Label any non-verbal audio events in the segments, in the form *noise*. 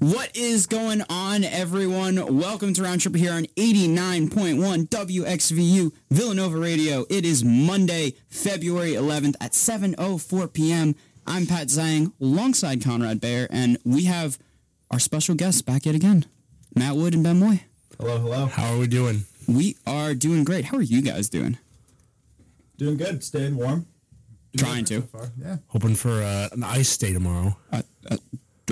What is going on, everyone? Welcome to Round Trip here on 89.1 WXVU Villanova Radio. It is Monday, February 11th at 7.04 p.m. I'm Pat Zhang alongside Conrad Bayer, and we have our special guests back yet again, Matt Wood and Ben Moy. Hello, hello. How are we doing? We are doing great. How are you guys doing? Doing good. Staying warm. Trying to. So far. Yeah. Hoping for uh, an ice day tomorrow. Uh, uh,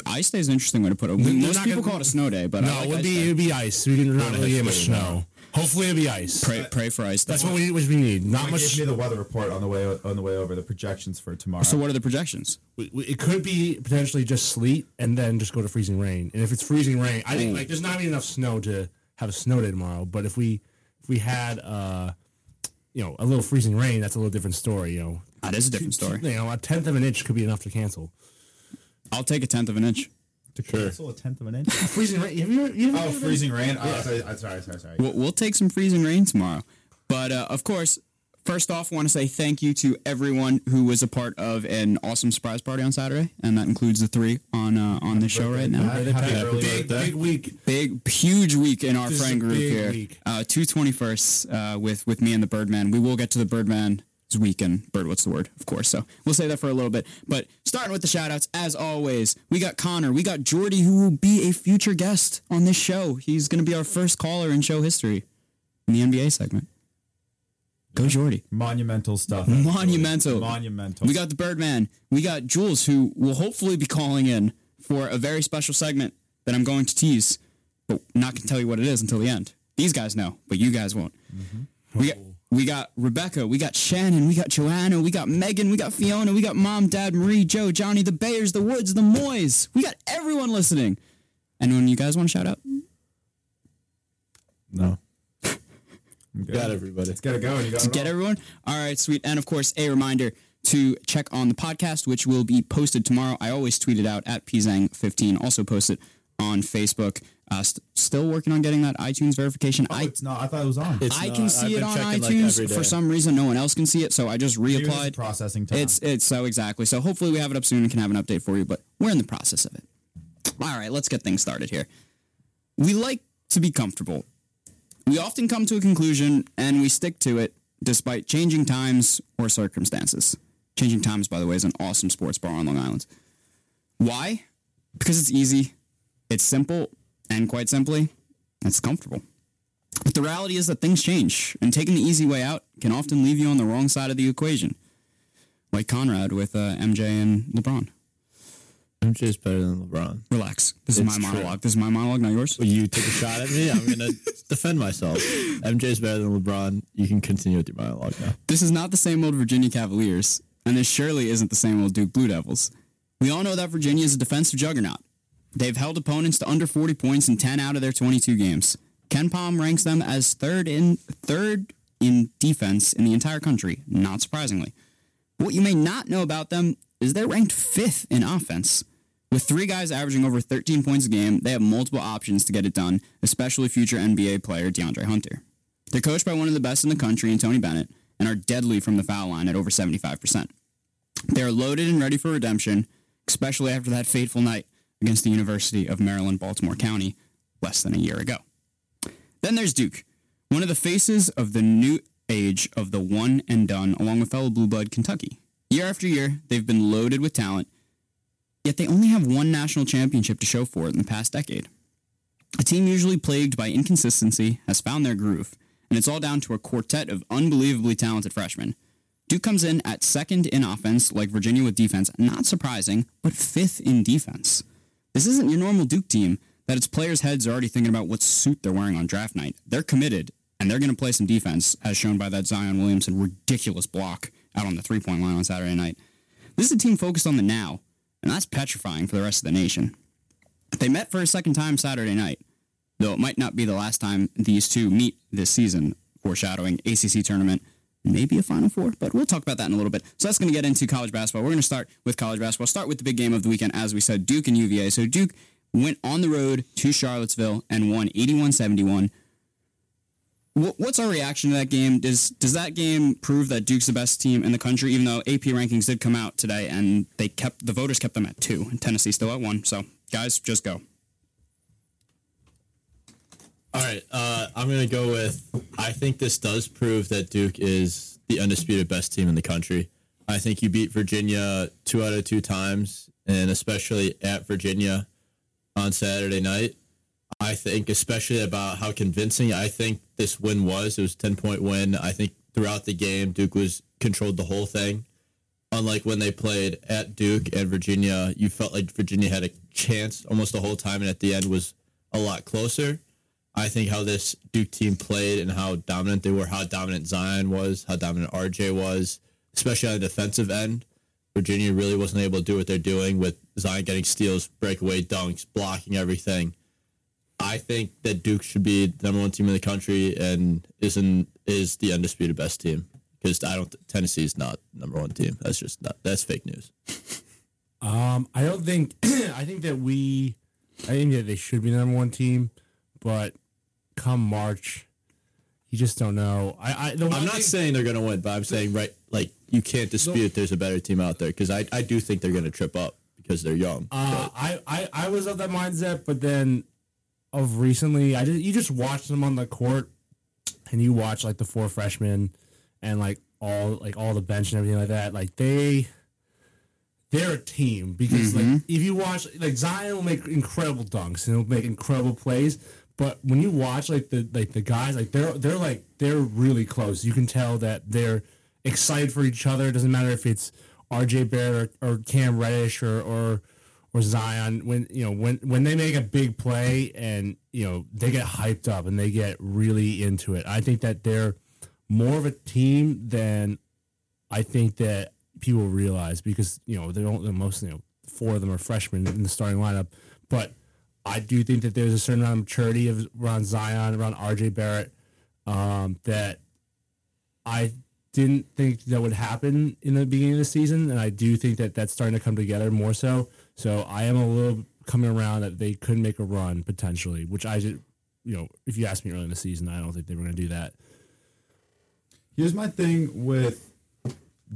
ice day is an interesting way to put it. They're Most people gonna- call it a snow day, but no, I like it would be day. it would be ice. We didn't not really get much history, snow. Hopefully it'll be ice. Pray, pray for ice day. That's what we what we need. Not Someone much. gave me the weather report on the way on the way over. The projections for tomorrow. So what are the projections? we- we- It could be potentially just sleet and then just go to freezing rain. And if it's freezing rain, I think Ooh. like there's not even enough snow to have a snow day tomorrow. But if we if we had uh you know a little freezing rain, that's a little different story. You know, That is a different story. You know, a tenth of an inch could be enough to cancel. I'll take a tenth of an inch. to cancel a tenth of an inch. *laughs* Freezing rain. Have you, ever- you ever oh, freezing rain. Oh, sorry, I'm sorry, sorry, sorry. We'll, we'll take some freezing rain tomorrow. But uh, of course, first off, want to say thank you to everyone who was a part of an awesome surprise party on Saturday, and that includes the three on uh, on the show right now. Happy, happy early Big, big week. Big, huge week in our This friend group here. week. Uh, two twenty first uh, with with me and the Birdman. We will get to the Birdman week and bird. What's the word? Of course. So we'll say that for a little bit. But starting with the shout outs, as always, we got Connor, we got Jordy, who will be a future guest on this show. He's going to be our first caller in show history in the NBA segment. Go Jordy. Monumental stuff. Monumental. Monumental. We got the Birdman. We got Jules, who will hopefully be calling in for a very special segment that I'm going to tease, but not going to tell you what it is until the end. These guys know, but you guys won't. Mm-hmm. We got we got Rebecca, we got Shannon, we got Joanna, we got Megan, we got Fiona, we got Mom, Dad, Marie, Joe, Johnny, the Bayers, the Woods, the Moys. We got everyone listening. Anyone you guys want to shout out? No. *laughs* Got everybody. Let's get it going. You got to it get all. everyone. All right, sweet. And of course, a reminder to check on the podcast, which will be posted tomorrow. I always tweet it out at pzang15. Also post it on Facebook. Uh, st- still working on getting that iTunes verification. Oh, I it's not. I thought it was on. It's I not. can I've see it on checking, like, iTunes. For some reason, no one else can see it, so I just Maybe it's reapplied. processing time. It's it's so exactly. So hopefully we have it up soon and can have an update for you. But we're in the process of it. All right, let's get things started here. We like to be comfortable. We often come to a conclusion and we stick to it despite changing times or circumstances. Changing times, by the way, is an awesome sports bar on Long Island. Why? Because it's easy, it's simple, and quite simply, it's comfortable. But the reality is that things change, and taking the easy way out can often leave you on the wrong side of the equation. Like Conrad with uh, MJ and LeBron. MJ is better than LeBron. Relax. This is It's my true. monologue. This is my monologue, not yours. Well, you took a shot at me. I'm gonna *laughs* defend myself. MJ is better than LeBron. You can continue with your monologue now. This is not the same old Virginia Cavaliers, and this surely isn't the same old Duke Blue Devils. We all know that Virginia is a defensive juggernaut. They've held opponents to under 40 points in 10 out of their 22 games. KenPom ranks them as third in third in defense in the entire country, not surprisingly. What you may not know about them is they're ranked fifth in offense. With three guys averaging over 13 points a game, they have multiple options to get it done, especially future NBA player DeAndre Hunter. They're coached by one of the best in the country in Tony Bennett and are deadly from the foul line at over 75%. They are loaded and ready for redemption, especially after that fateful night against the University of Maryland, Baltimore County, less than a year ago. Then there's Duke, one of the faces of the new age of the one and done, along with fellow blue blood Kentucky. Year after year, they've been loaded with talent, yet they only have one national championship to show for it in the past decade. A team usually plagued by inconsistency has found their groove, and it's all down to a quartet of unbelievably talented freshmen. Duke comes in at second in offense, like Virginia with defense, not surprising, but fifth in defense. This isn't your normal Duke team that its players' heads are already thinking about what suit they're wearing on draft night. They're committed, and they're going to play some defense, as shown by that Zion Williamson ridiculous block out on the three point line on Saturday night. This is a team focused on the now, and that's petrifying for the rest of the nation. They met for a second time Saturday night, though it might not be the last time these two meet this season, foreshadowing ACC tournament, maybe a Final Four, but we'll talk about that in a little bit. So that's going to get into college basketball. We're going to start with college basketball. Start with the big game of the weekend, as we said, Duke and UVA. So Duke went on the road to Charlottesville and won 81-71. What's our reaction to that game? Does does that game prove that Duke's the best team in the country? Even though AP rankings did come out today, and they kept the voters kept them at two, and Tennessee still at one. So guys, just go. All right, uh, I'm gonna go with. I think this does prove that Duke is the undisputed best team in the country. I think you beat Virginia two out of two times, and especially at Virginia on Saturday night. I think, especially about how convincing I think this win was. It was a ten point win. I think throughout the game, Duke was controlled the whole thing. Unlike when they played at Duke and Virginia, you felt like Virginia had a chance almost the whole time, and at the end was a lot closer. I think how this Duke team played and how dominant they were, how dominant Zion was, how dominant RJ was, especially on the defensive end. Virginia really wasn't able to do what they're doing with Zion getting steals, breakaway dunks, blocking everything. I think that Duke should be the number one team in the country and isn't is the undisputed best team because I don't Tennessee is not number one team. That's just not that's fake news. *laughs* Um, I don't think. *clears throat* I think that we. I think that they should be the number one team, but come March, you just don't know. I. I one not thing- saying they're gonna win, but I'm saying right like you can't dispute there's a better team out there because I I do think they're gonna trip up because they're young. Uh, I, I I was of that mindset, but then of recently, I just you just watch them on the court, and you watch like the four freshmen, and like all like all the bench and everything like that. Like they, they're a team because like if you watch like Zion will make incredible dunks and he'll make incredible plays. But when you watch like the like the guys like they're they're like they're really close. You can tell that they're excited for each other. It doesn't matter if it's RJ Barrett or, or Cam Reddish or, or or Zion. When you know when when they make a big play and you know they get hyped up and they get really into it. I think that they're more of a team than I think that people realize because you know they're only most you know four of them are freshmen in the starting lineup, but I do think that there's a certain amount of maturity of around Zion, around RJ Barrett, um, that I didn't think that would happen in the beginning of the season, and I do think that that's starting to come together more so. So I am a little coming around that they could make a run potentially, which I just, you know, if you asked me early in the season, I don't think they were going to do that. Here's my thing with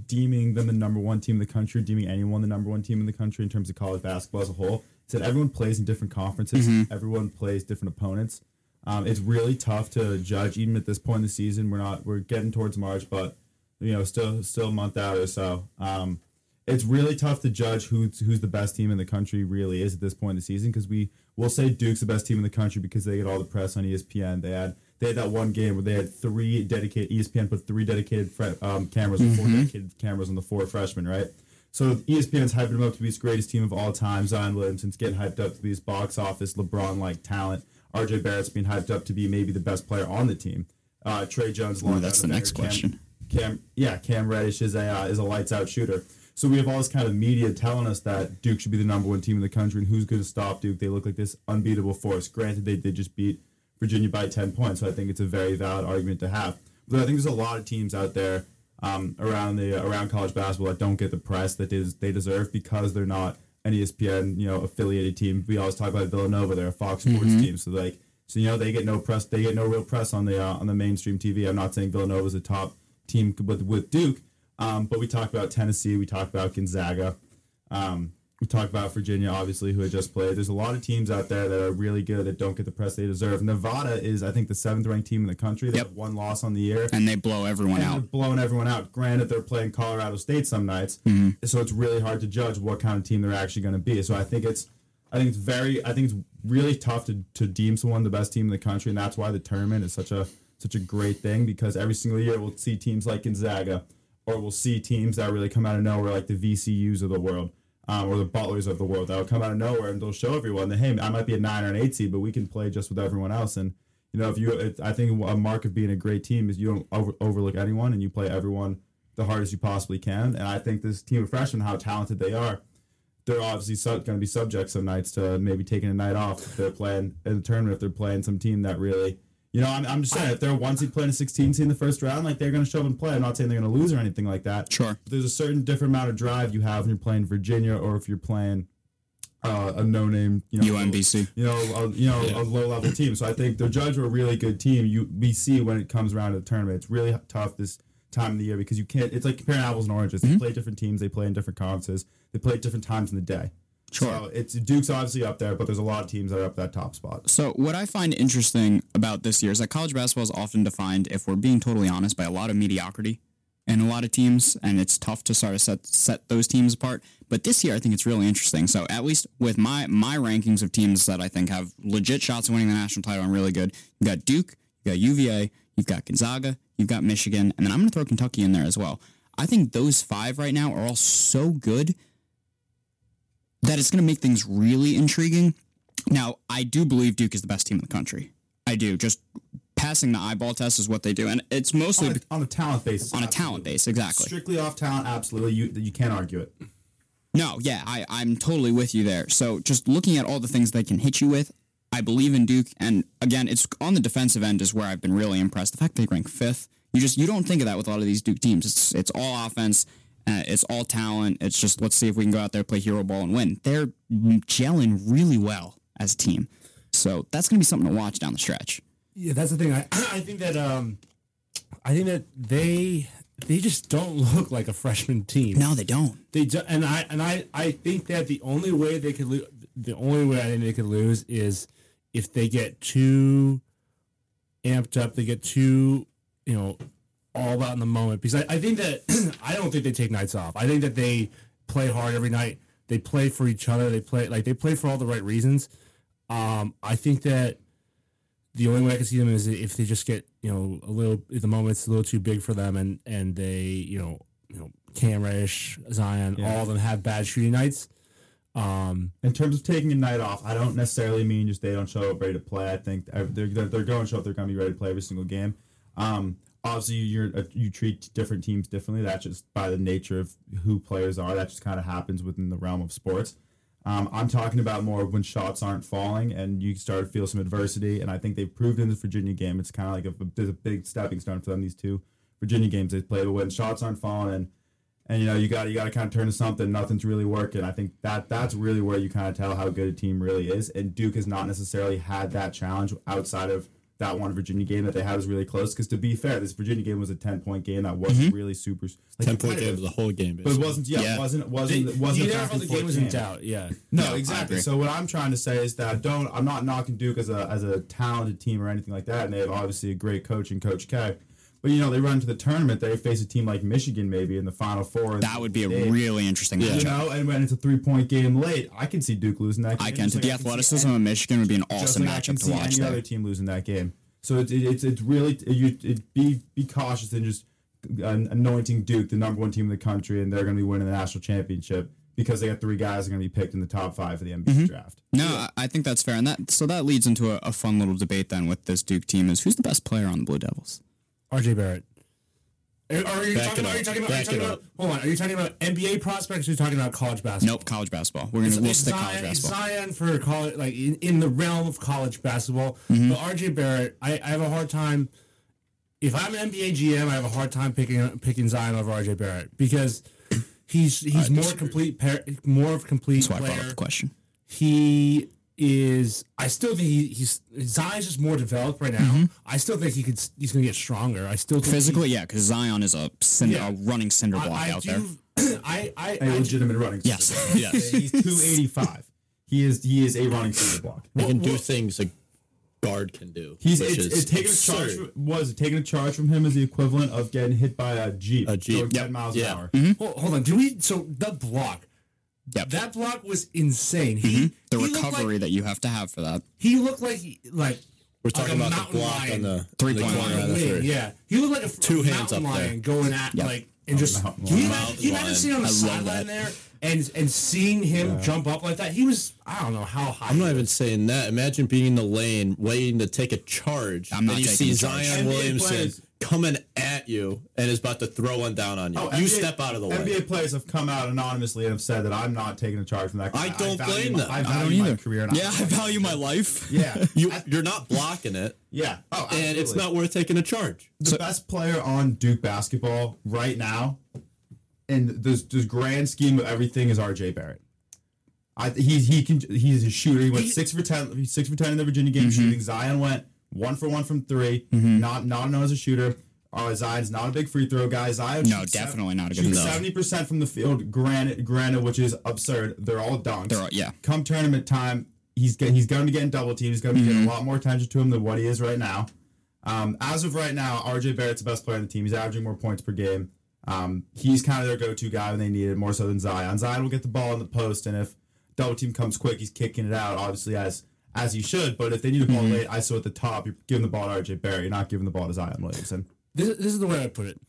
deeming them the number one team in the country, deeming anyone the number one team in the country in terms of college basketball as a whole. That everyone plays in different conferences, everyone plays different opponents. Um, it's really tough to judge, even at this point in the season. We're not we're getting towards March, but you know, still still a month out or so. Um, it's really tough to judge who's who's the best team in the country really is at this point in the season because we will say Duke's the best team in the country because they get all the press on ESPN. They had they had that one game where they had three dedicated ESPN put three dedicated fre- um, cameras, or four dedicated cameras on the four freshmen, right? So ESPN's hyping him up to be his greatest team of all time. Zion Williamson's getting hyped up to be his box office LeBron like talent. RJ Barrett's being hyped up to be maybe the best player on the team. Uh, Tre Jones, long that's the next question. Cam, yeah, Cam Reddish is a uh, is a lights out shooter. So we have all this kind of media telling us that Duke should be the number one team in the country, and who's going to stop Duke? They look like this unbeatable force. Granted, they did just beat Virginia by ten points, so I think it's a very valid argument to have. But I think there's a lot of teams out there um, around the around college basketball that don't get the press that they, they deserve because they're not an ESPN you know affiliated team. We always talk about Villanova; they're a Fox Sports team, so like so you know they get no press, they get no real press on the uh, on the mainstream TV. I'm not saying Villanova's a top team with with Duke, um, but we talk about Tennessee, we talk about Gonzaga, um, we talked about Virginia, obviously, who had just played. There's a lot of teams out there that are really good that don't get the press they deserve. Nevada is, I think, the seventh ranked team in the country. They Yep. have one loss on the year. and they blow everyone And they're out. blowing everyone out. Granted, they're playing Colorado State some nights, Mm-hmm. so it's really hard to judge what kind of team they're actually going to be. So I think it's, I think it's very, I think it's really tough to, to deem someone the best team in the country, and that's why the tournament is such a such a great thing because every single year we'll see teams like Gonzaga, or we'll see teams that really come out of nowhere, like the VCU's of the world. Um, or the Butlers of the world that will come out of nowhere and they'll show everyone that hey, I might be a nine or an eight seed, but we can play just with everyone else. And you know, if you, it, I think a mark of being a great team is you don't over, overlook anyone and you play everyone the hardest you possibly can. And I think this team of freshmen, how talented they are, they're obviously going to be subject some nights to maybe taking a night off if they're playing in the tournament. If they're playing some team that really, you know, I'm, I'm just saying if they're one seed playing a 16 seed in the first round, like they're going to show up and play. I'm not saying they're going to lose or anything like that. Sure. But there's a certain different amount of drive you have when you're playing Virginia or if you're playing uh, a no-name, you know, UMBC. you know, a, you know, a low-level team. So I think the Judge are a really good team. You we see when it comes around to the tournament, it's really tough this time of the year because you can't. It's like comparing apples and oranges. They play different teams. They play in different conferences. They play at different times in the day. Sure. So it's Duke's obviously up there, but there's a lot of teams that are up that top spot. So what I find interesting about this year is that college basketball is often defined, if we're being totally honest, by a lot of mediocrity and a lot of teams, and it's tough to sort of set set those teams apart. But this year, I think it's really interesting. So at least with my my rankings of teams that I think have legit shots of winning the national title, I'm really good. You got Duke, you got UVA, you've got Gonzaga, you've got Michigan, and then I'm going to throw Kentucky in there as well. I think those five right now are all so good that it's going to make things really intriguing. Now, I do believe Duke is the best team in the country. I do. Just passing the eyeball test is what they do, and it's mostly On a, on a talent basis. on a talent base. Exactly. Strictly off talent, absolutely. You you can't argue it. No, yeah, I, I'm totally with you there. So just looking at all the things they can hit you with, I believe in Duke. And again, it's on the defensive end is where I've been really impressed. The fact they rank fifth, you just you don't think of that with a lot of these Duke teams. It's it's all offense, uh, it's all talent. It's just let's see if we can go out there play hero ball and win. They're gelling really well as a team. So that's going to be something to watch down the stretch. Yeah, that's the thing. I I think that um, I think that they they just don't look like a freshman team. No, they don't. They do, and I and I I think that the only way they could lose, the only way I think they could lose is if they get too amped up, they get too you know all about in the moment. Because I, I think that *clears throat* I don't think they take nights off. I think that they play hard every night. They play for each other. They play like they play for all the right reasons. Um, I think that the only way I can see them is if they just get you know a little at the moment it's a little too big for them and and they you know you know Cam Reddish, Zion, Yeah. all of them have bad shooting nights. Um, In terms of taking a night off, I don't necessarily mean just they don't show up ready to play. I think they're they're, they're going to show up. They're going to be ready to play every single game. Um, obviously, you're uh, you treat different teams differently. That's just by the nature of who players are. That just kind of happens within the realm of sports. Um, I'm talking about more when shots aren't falling and you start to feel some adversity. And I think they've proved in the Virginia game. It's kind of like a, there's a big stepping stone for them. These two Virginia games they played, but when shots aren't falling and and you know you got you got to kind of turn to something. Nothing's really working. I think that that's really where you kind of tell how good a team really is. And Duke has not necessarily had that challenge outside of that one Virginia game that they had was really close. Because to be fair, this Virginia game was a ten point game that wasn't mm-hmm. really super like, Ten point game of the whole game, But it wasn't. Yeah, Yeah. it wasn't. Wasn't. It wasn't. you a never back felt and the game was in doubt. Yeah, No, I exactly. So what I'm trying to say is that don't I'm not knocking Duke as a as a talented team or anything like that, and they have obviously a great coach in Coach K. But you know they run to the tournament, they face a team like Michigan maybe in the Final Four. That would be a They- really interesting you matchup. know, and when it's a three point game late, I can see Duke losing that. game. I can. just To like the can athleticism of Michigan would be an awesome like matchup to watch any there. other team losing that game. So it's it, it's it's really you it, be be cautious and just uh, anointing Duke the number one team in the country, and they're going to be winning the national championship because they got three guys that are going to be picked in the top five for the NBA Mm-hmm. draft. No, I I think that's fair, and that so that leads into a, a fun little debate then with this Duke team is who's the best player on the Blue Devils? RJ Barrett. Are, are you talking about? Are you talking about? Are you talking about hold on. Are you talking about NBA prospects? Or are you talking about college basketball? Nope, college basketball. We're gonna we'll It's stick Zion, college basketball. Zion for college, like in, in the realm of college basketball. Mm-hmm. But RJ Barrett, I, I have a hard time. If I'm an NBA GM, I have a hard time picking picking Zion over RJ Barrett because he's he's more complete, par- more of a complete That's why I brought up the question. He is. I still think he, he's Zion's just more developed right now. Mm-hmm. I still think he could. He's gonna get stronger. I still think Physically, yeah, because Zion is a, cinder, Yeah. a running cinder block I, I out do. there. *clears throat* I I, A I legitimate running. Yes, center block. yes. *laughs* He's two eighty five. He is he is a running center block. He can do what- things a guard can do. He's which it's, is it's taking a charge. absurd. Was taking a charge from him is the equivalent of getting hit by a jeep. A Jeep. Yep. miles Yeah. an hour. Hold, hold on. Do we? So the block. Yep. That block was insane. He mm-hmm. the he recovery Like, that you have to have for that. he looked like like We're like talking a about the block lion on the Three point line. on the wing, three. Yeah, he looked like a Two a hands mountain up there. lion going at Yep. like and just. mountain you, lion. imagine, can you imagine Mountain on the lion. I love sideline there and and seeing him jump up like that? He was I don't know how high. I'm not even saying that. Imagine being in the lane, waiting to take a charge, I'm not and you see the charge. Zion NBA Williamson players- coming at you and is about to throw one down on you. Oh, you NBA step out of the way. NBA players have come out anonymously and have said that I'm not taking a charge from that. guy. I don't value blame my, them. I I value don't my either. career. and Yeah, I value my life. *laughs* Yeah, *laughs* You, you're not blocking it, yeah. Oh, and it's not worth taking a charge. the best player on Duke basketball right now, in this, the grand scheme of everything, is RJ Barrett. I he's he can he's a shooter. He went He- six for ten. Six for ten in the Virginia game mm-hmm. shooting. Zion went one for one from 3 Not not known as a shooter. uh, Zion's not a big free throw guy. Zion No, definitely not a good seventy percent from the field. Granted, granted, which is absurd. They're all dunks. They're all- yeah. Come tournament time, he's get, he's going to get in double teams. He's going to be Mm-hmm. getting a lot more attention to him than what he is right now. Um, as of right now, RJ Barrett's the best player on the team. He's averaging more points per game. Um, he's kind of their go-to guy when they need it more so than Zion. Zion will get the ball in the post, and if double team comes quick, he's kicking it out. Obviously, as as you should. But if they need a ball mm-hmm. late, ISO at the top, you're giving the ball to RJ Barrett. You're not giving the ball to Zion Williamson. this, this is the way I put it.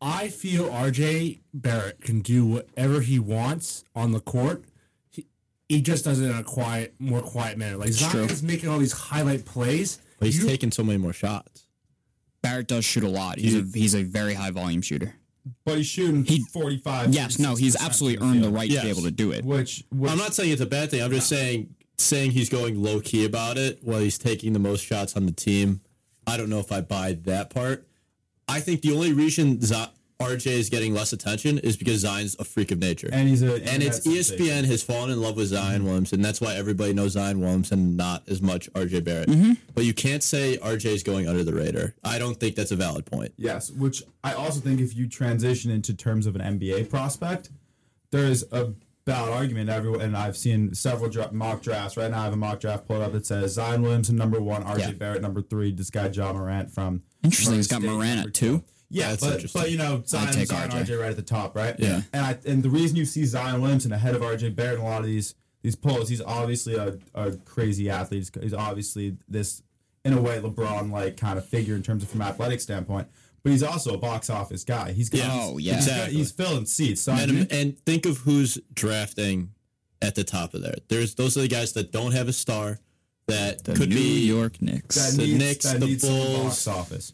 I feel RJ Barrett can do whatever he wants on the court. He, he just does it in a quiet, more quiet manner. Like true. Zion's making all these highlight plays. But he's You- taking so many more shots. Barrett does shoot a lot. He's a he's a very high volume shooter. But he's shooting he, 45. Yes, no, he's absolutely earned the field, right to be able to do it. Which, which I'm not saying it's a bad thing. I'm just saying saying he's going low key about it while he's taking the most shots on the team. I don't know if I buy that part. I think the only reason Z- RJ is getting less attention is because Zion's a freak of nature. and he's a and it's ESPN has fallen in love with Zion mm-hmm. Williamson. That's why everybody knows Zion Williamson, not as much RJ Barrett. Mm-hmm. But you can't say RJ is going under the radar. I don't think that's a valid point. Yes, which I also think if you transition into terms of an NBA prospect, there is a valid argument. Everyone, and I've seen several dra- mock drafts. Right now, I have a mock draft pulled up that says Zion Williamson number one, RJ Yeah. Barrett number three, this guy John Morant from. Interesting. Murray He's got State, Morant at two. Yeah, That's but, but you know Zion, take Zion RJ. RJ right at the top, right? Yeah. And I and the reason you see Zion Williamson ahead of RJ Barrett in a lot of these these polls, he's obviously a, a crazy athlete. He's, he's obviously this in a way LeBron like kind of figure in terms of from athletic standpoint. But he's also a box office guy. He's got, Yeah. Oh, yeah. he's, got- Exactly. he's filling seats. So I And, mean, and think of who's drafting at the top of there. There's those are the guys that don't have a star that The could New be New York Knicks. that the needs, Knicks, that the needs Bulls. box office.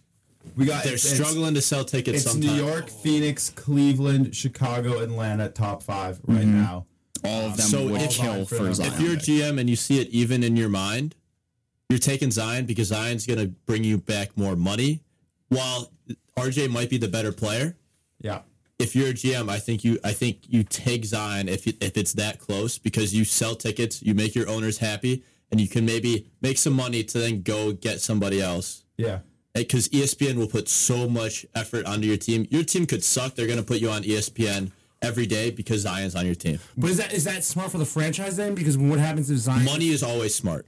We got they're it's- it's- struggling to sell tickets It's sometimes. New York, Phoenix, Cleveland, Chicago, Atlanta, top five right Mm-hmm. now. All of them So would if- kill for for them. Zion. If you're a GM and you see it even in your mind, you're taking Zion because Zion's going to bring you back more money. While RJ might be the better player, Yeah. if you're a GM, I think you I think you take Zion if if it's that close because you sell tickets, you make your owners happy, and you can maybe make some money to then go get somebody else. Yeah. Because ESPN will put so much effort onto your team. Your team could suck. They're going to put you on ESPN every day because Zion's on your team. But is that is that smart for the franchise then? Because what happens if Zion Money is always smart.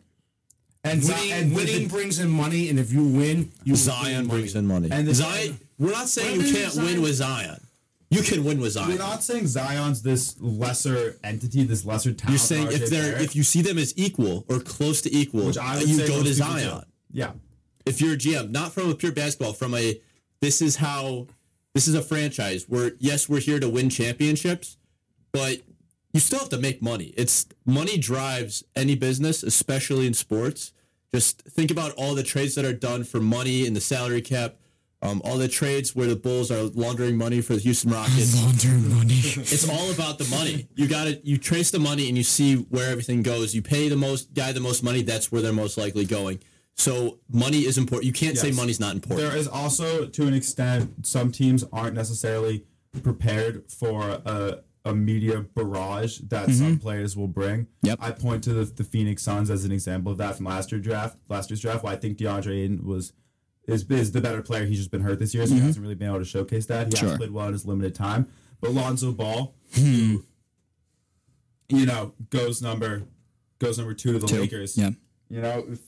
And Zi- winning, and winning the- brings in money, and if you win, you Zion brings in money. And the- Zion, we're not saying you can't Zion? win with Zion. You can win with Zion. We're not saying Zion's this lesser entity, this lesser talent. You're saying than if they're Barrett, if you see them as equal or close to equal, which I would you go to Zion. do. Yeah. If you're a GM, not from a pure basketball, from a this is how this is a franchise where yes, we're here to win championships, but you still have to make money. It's money drives any business, especially in sports. Just think about all the trades that are done for money in the salary cap. Um, all the trades where the Bulls are laundering money for the Houston Rockets. laundering money. *laughs* It's all about the money. You got to you trace the money and you see where everything goes. You pay the most guy the most money. That's where they're most likely going. So money is important. You can't say money's not important. There is also, to an extent, some teams aren't necessarily prepared for a, a media barrage that some players will bring. Yep. I point to the, the Phoenix Suns as an example of that from last year's draft. Last year's draft, why I think DeAndre Ayton was is, is the better player. He's just been hurt this year, so he hasn't really been able to showcase that. He Sure. has played well in his limited time. But Lonzo Ball, who, you know, goes number goes number two to the Two. Lakers. Yeah. You know, if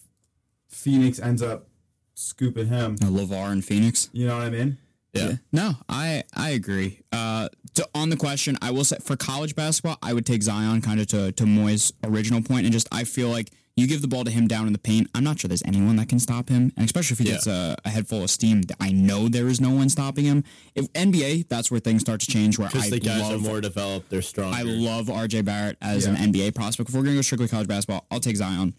Phoenix ends up scooping him. Uh, LaVar in Phoenix. You know what I mean? yeah. No, I I agree. Uh, to, on the question, I will say for college basketball, I would take Zion kind of to to Moy's original point, and just I feel like you give the ball to him down in the paint. I'm not sure there's anyone that can stop him, and especially if he Yeah. gets a, a head full of steam, I know there is no one stopping him. If NBA, that's where things start to change. Where I the guys love are more developed. They're stronger. I love RJ Barrett as Yeah. an NBA prospect. If we're going to go strictly college basketball, I'll take Zion.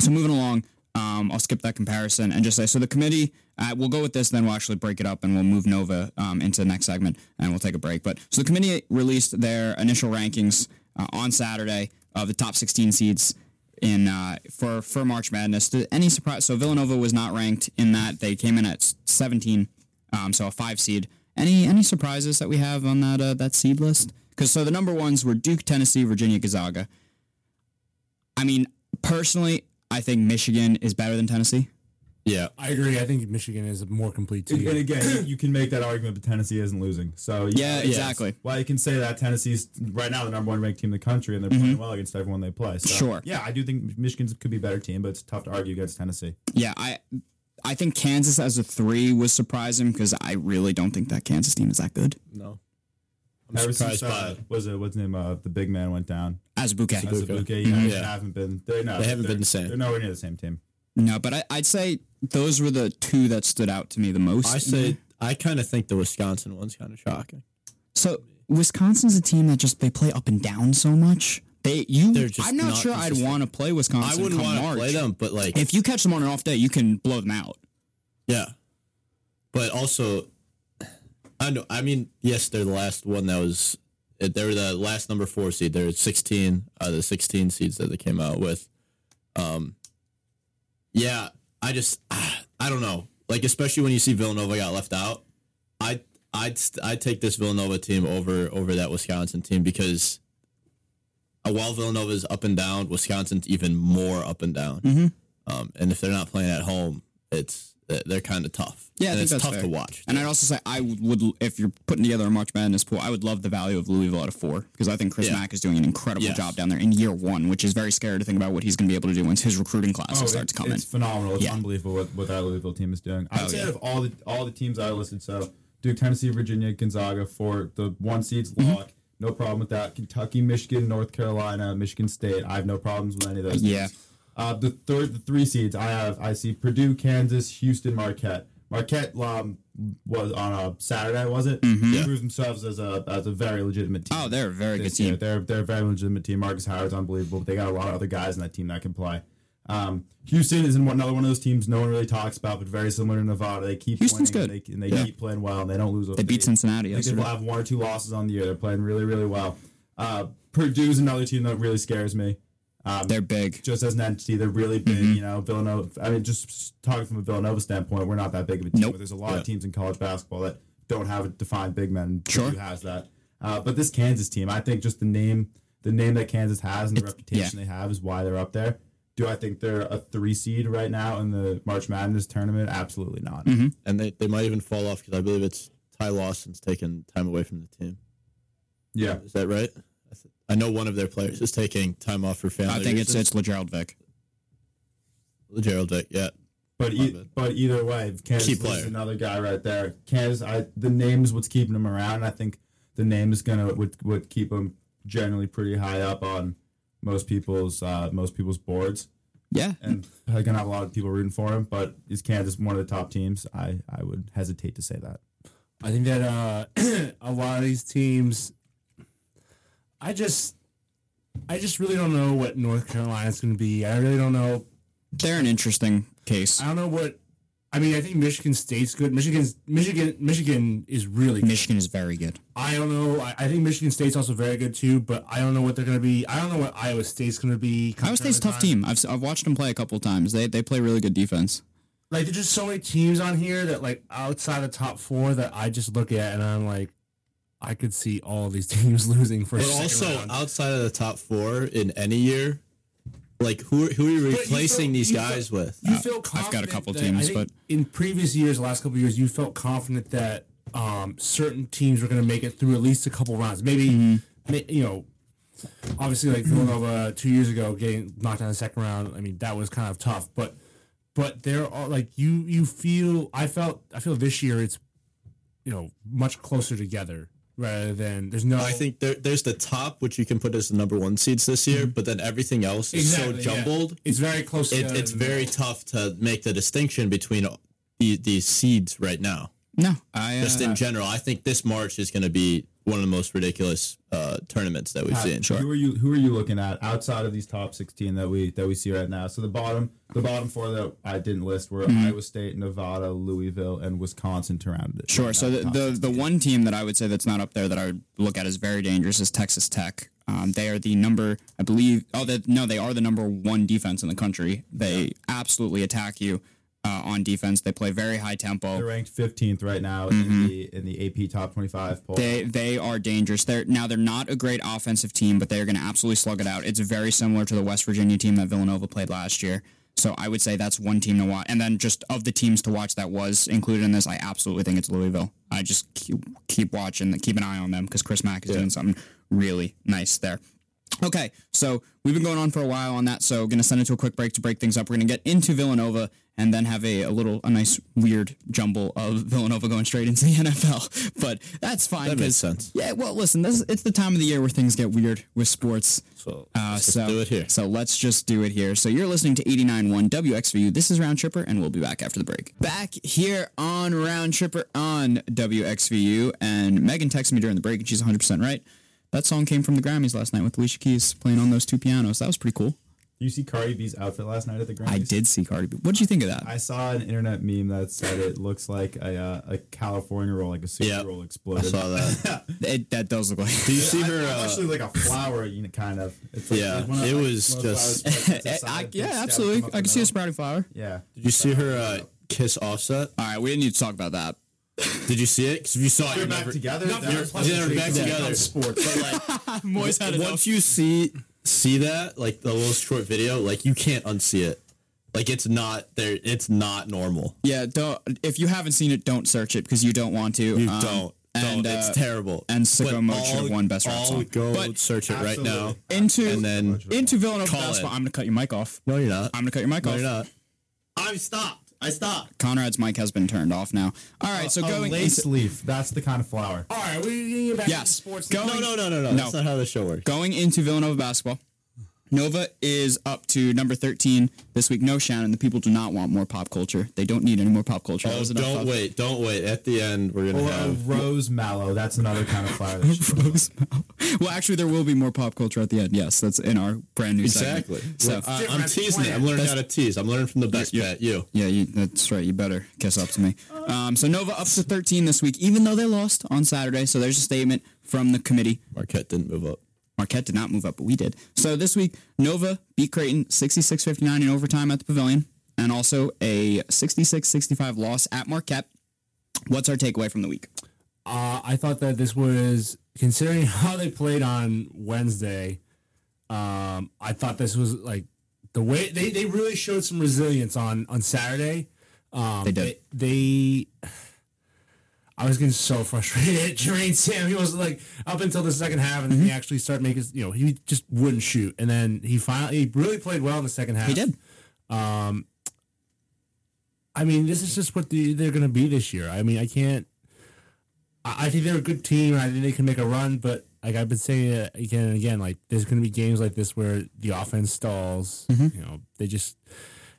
So moving along, um, I'll skip that comparison and just say so the committee. Uh, we'll go with this, then we'll actually break it up and we'll move Nova um, into the next segment and we'll take a break. But so the committee released their initial rankings uh, on Saturday of the top 16 seeds in uh, for for March Madness. Any surprise? So Villanova was not ranked in that. They came in at 17, um, so a five seed. Any any surprises that we have on that uh, that seed list? Because so the number ones were Duke, Tennessee, Virginia, Gonzaga. I mean, personally, I think Michigan is better than Tennessee. Yeah. I agree. I think Michigan is a more complete And team. and again, you can make that argument, but Tennessee isn't losing. So Yeah, yes. exactly. Well, you can say that Tennessee's right now the number one ranked team in the country, and they're playing well against everyone they play. So, Mm-hmm. Sure. Yeah, I do think Michigan could be a better team, but it's tough to argue against Tennessee. Yeah, I I think Kansas as a three was surprising because I really don't think that Kansas team is that good. No. I'm Ever surprised since by uh, it. was it what's his name? Uh, the big man went down. Azubuike. As a bouquet, yeah, they Yeah. haven't been. They're, no, They haven't they're- been the same. They're nowhere near the same team. No, but I, I'd say those were the two that stood out to me the most. I say I kind of think the Wisconsin one's kind of shocking. So Wisconsin's a team that just they play up and down so much. They you They're just I'm not, not sure I'd want to play Wisconsin. I wouldn't come want to play them, but like, If you catch them on an off day, you can blow them out. yeah. But also, I know. I mean, yes, they're the last one that was. They were the last number four seed. They're 16 out of the 16 seeds that they came out with. Um, yeah, I just I don't know. Like especially when you see Villanova got left out, I I'd I'd take this Villanova team over over that Wisconsin team because uh, while Villanova's up and down, Wisconsin's even more up and down. Mm-hmm. Um, and if they're not playing at home, it's they're kind of tough. Yeah, I think it's that's tough fair. to watch. And I'd also say I would, if you're putting together a March Madness pool, I would love the value of Louisville at a four because I think Chris Yeah. Mack is doing an incredible Yes. job down there in year one, which is very scary to think about what he's going to be able to do once his recruiting class Oh, start it's, to come in. it's phenomenal. It's Yeah. unbelievable what, what that Louisville team is doing. I'd Oh, say yeah. out of all the all the teams I listed, so Duke, Tennessee, Virginia, Gonzaga for the one seeds Mm-hmm. lock. No problem with that. Kentucky, Michigan, North Carolina, Michigan State. I have no problems with any of those. Yeah. teams. Uh, the third, the three seeds I have. I see Purdue, Kansas, Houston, Marquette. Marquette um, was on a Saturday, was it? Mm-hmm. They proved themselves as a as a very legitimate team. Oh, they're a very good year. team. They're they're a very legitimate team. Markus Howard's unbelievable. But they got a lot of other guys in that team that can play. Um, Houston is in one, another one of those teams no one really talks about, but very similar to Nevada. They keep Houston's good. and they, and they Yeah. keep playing well, and they don't lose. They beat Cincinnati they'll have one or two losses on the year. They're playing really really well. Uh, Purdue's another team that really scares me. Um, They're big. just as an entity, they're really big. Mm-hmm. You know, Villanova. I mean, just talking from a Villanova standpoint, we're not that big of a team. Nope. But there's a lot Yeah. of teams in college basketball that don't have a defined big men. Sure. Who has that? Uh, but this Kansas team, I think, just the name, the name that Kansas has and the reputation they have is why they're up there. Do I think they're a three seed right now in the March Madness tournament? Absolutely not. Mm-hmm. and they, they might even fall off because I believe it's Ty Lawson's taking time away from the team. Yeah. Is that right? I know one of their players is taking time off for family. I think it's reasons. it's Lagerald Vick. Gerald Vick. Yeah, But e- but either way, Kansas is another guy right there. Kansas, I the name is what's keeping him around. I think the name is gonna would, would keep him generally pretty high up on most people's uh, most people's boards, Yeah. and they're gonna have a lot of people rooting for him. But is Kansas one of the top teams? I I would hesitate to say that. I think that uh, *clears throat* a lot of these teams, I just, I just really don't know what North Carolina's going to be. I really don't know. They're an interesting case. I don't know what. I mean, I think Michigan State's good. Michigan's Michigan Michigan is really good. Michigan is very good. I don't know. I, I think Michigan State's also very good too, but I don't know what they're going to be. I don't know what Iowa State's going to be. Iowa State's a tough team. I've, I've watched them play a couple times. They they play really good defense. like there's just so many teams on here that like outside the top four that I just look at and I'm like, I could see all these *laughs* teams losing for. but second also round. outside of the top four in any year, like who who are you But you replacing feel- these you guys feel- with? You feel Uh, I've got a couple that- teams, but- in previous years, the last couple of years, you felt confident that um, certain teams were going to make it through at least a couple rounds. Maybe, Mm-hmm. you know, obviously like Villanova two years ago getting knocked out in the second round. I mean, that was kind of tough, but but there are like you you feel I felt I feel this year it's you know much closer together rather than there's no I think there, there's the top, which you can put as the number one seeds this year, but then everything else is Mm-hmm. Exactly, so yeah. jumbled. It's very close. It, together it's very that. tough to make the distinction between the, these seeds right now. No, I Just uh, in general, I think this March is going to be one of the most ridiculous uh, tournaments that we've seen. Sure. Who are you Who are you looking at outside of these top sixteen that we that we see right now? So the bottom the bottom four that I didn't list were Mm-hmm. Iowa State, Nevada, Louisville, and Wisconsin to round it. Sure. Right So the, the the one team that I would say that's not up there that I would look at as very dangerous is Texas Tech. Um, they are the number, I believe. Oh, that no, they are the number one defense in the country. They absolutely attack you uh, on defense. They play very high tempo. They're ranked 15th right now in the in the AP Top 25 poll. Mm-hmm. They they are dangerous. They're now they're not a great offensive team, but they are going to absolutely slug it out. It's very similar to the West Virginia team that Villanova played last year. So I would say that's one team to watch. And then just of the teams to watch that was included in this, I absolutely think it's Louisville. I just keep, keep watching, keep an eye on them because Chris Mack is doing something really nice there. Okay, so we've been going on for a while on that, so going to send it to a quick break to break things up. We're going to get into Villanova and then have a, a little, a nice weird jumble of Villanova going straight into the *laughs* NFL. But that's fine. That makes sense. Yeah, well, listen, this, it's the time of the year where things get weird with sports. So Uh, let's so do it here. So let's just do it here. So you're listening to 89.1 WXVU. This is Round Tripper, and we'll be back after the break. Back here on Round Tripper on WXVU, and Megan texted me during the break, and she's 100% right. That song came from the Grammys last night with Alicia Keys playing on those two pianos. That was pretty cool. You see Cardi B's outfit last night at the Grammys? I did see Cardi B. What did you think of that? I saw an internet meme that said it looks like a uh, a California roll, like a super Yep. roll exploded. I saw that. *laughs* It, that does look like. Do you *laughs* see her? I, Uh, actually like a flower, you know, kind of. It's like, Yeah, it's of, it like, was one just- flowers spread *laughs* to the I- yeah, absolutely. I can see a sprouting flower. Yeah. did you see her uh, kiss Offset? All right, we didn't need to talk about that. Did you see it? Because if you saw it, They're you're back never, together. Not That for was us. Yeah, they're back Yeah. together. Sports. But like, Moyes had once you see see that, like the little short video, like you can't unsee it. Like it's not there. It's not normal. Yeah, don't. If you haven't seen it, don't search it because you don't want to. You Um, don't. And, don't. it's uh, terrible. and Sicko Mode should have won Best Rap Song. Go But- search it right now. Into And then into Villanova basketball. it. I'm gonna cut your mic off. no, you're not. I'm gonna cut your mic no, off. you're not. I stopped. I stopped. Conrad's mic has been turned off now. All right, so a going lace into, leaf. That's the kind of flower. All right, we're getting it back Yes. to sports. Go- now. No, no, no, no, no. No. That's not how the show works. going into Villanova basketball. Nova is up to number 13 this week. No, Shannon, the people do not want more pop culture. They don't need any more pop culture. Oh, don't of- wait. Don't wait. At the end, we're gonna Or have. rose mallow. That's another kind of flower. that *laughs* should go. Rose Mallow. Well, actually, there will be more pop culture at the end. Yes, that's in our brand new Exactly. segment. So, So, uh, I'm teasing it. I'm learning how to tease. I'm learning from the best bet. You. Yeah, you, that's right. You better kiss up to me. Um, so Nova up to 13 this week, even though they lost on Saturday. So there's a statement from the committee. Marquette didn't move up. Marquette did not move up, but we did. So this week, Nova beat Creighton 66-59 in overtime at the Pavilion, and also a 66-65 loss at Marquette. What's our takeaway from the week? Uh, I thought that this was considering *laughs* how they played on Wednesday. Um, I thought this was like the way they, they really showed some resilience on on Saturday. Um, They did. They, they- I was getting so frustrated *laughs* during Sam. He was like up until the second half, and then he actually started making. You know, he just wouldn't shoot, and then he finally he really played well in the second half. He did. I mean, this is just what the, they're going to be this year. I mean, I can't. I, I think they're a good team. I think they can make a run, but like I've been saying again and again, like there's going to be games like this where the offense stalls. Mm-hmm. You know, they just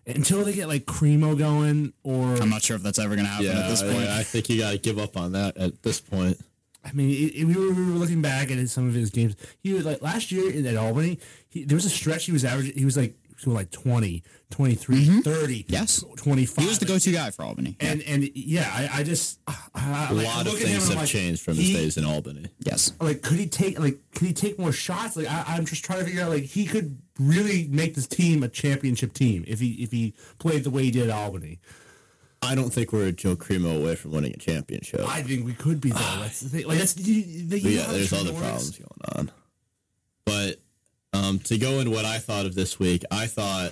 until they get like Cremo going, or I'm not sure if that's ever going to happen Yeah, at this I- point. I, think you got to give up on that at this point. I mean, it, it- we, were, we were looking back at some of his games. He was like last year in- at Albany. He, there was a stretch he was averaging. He was like so like 20, 23, 30, Mm-hmm. Yes. 25. he was the go-to guy for Albany. And and yeah, I, I just I, A like, lot of look at him things have like, changed from his he- days in Albany. Yes. like could he take like could he take more shots like I, i'm just trying to figure out like he could really make this team a championship team if he if he played the way he did at albany I don't think we're a Joe Cremo away from winning a championship. i think we could be though that's the thing like that's you, the, But yeah, there's other problems going on. But um, to go in what I thought of this week, I thought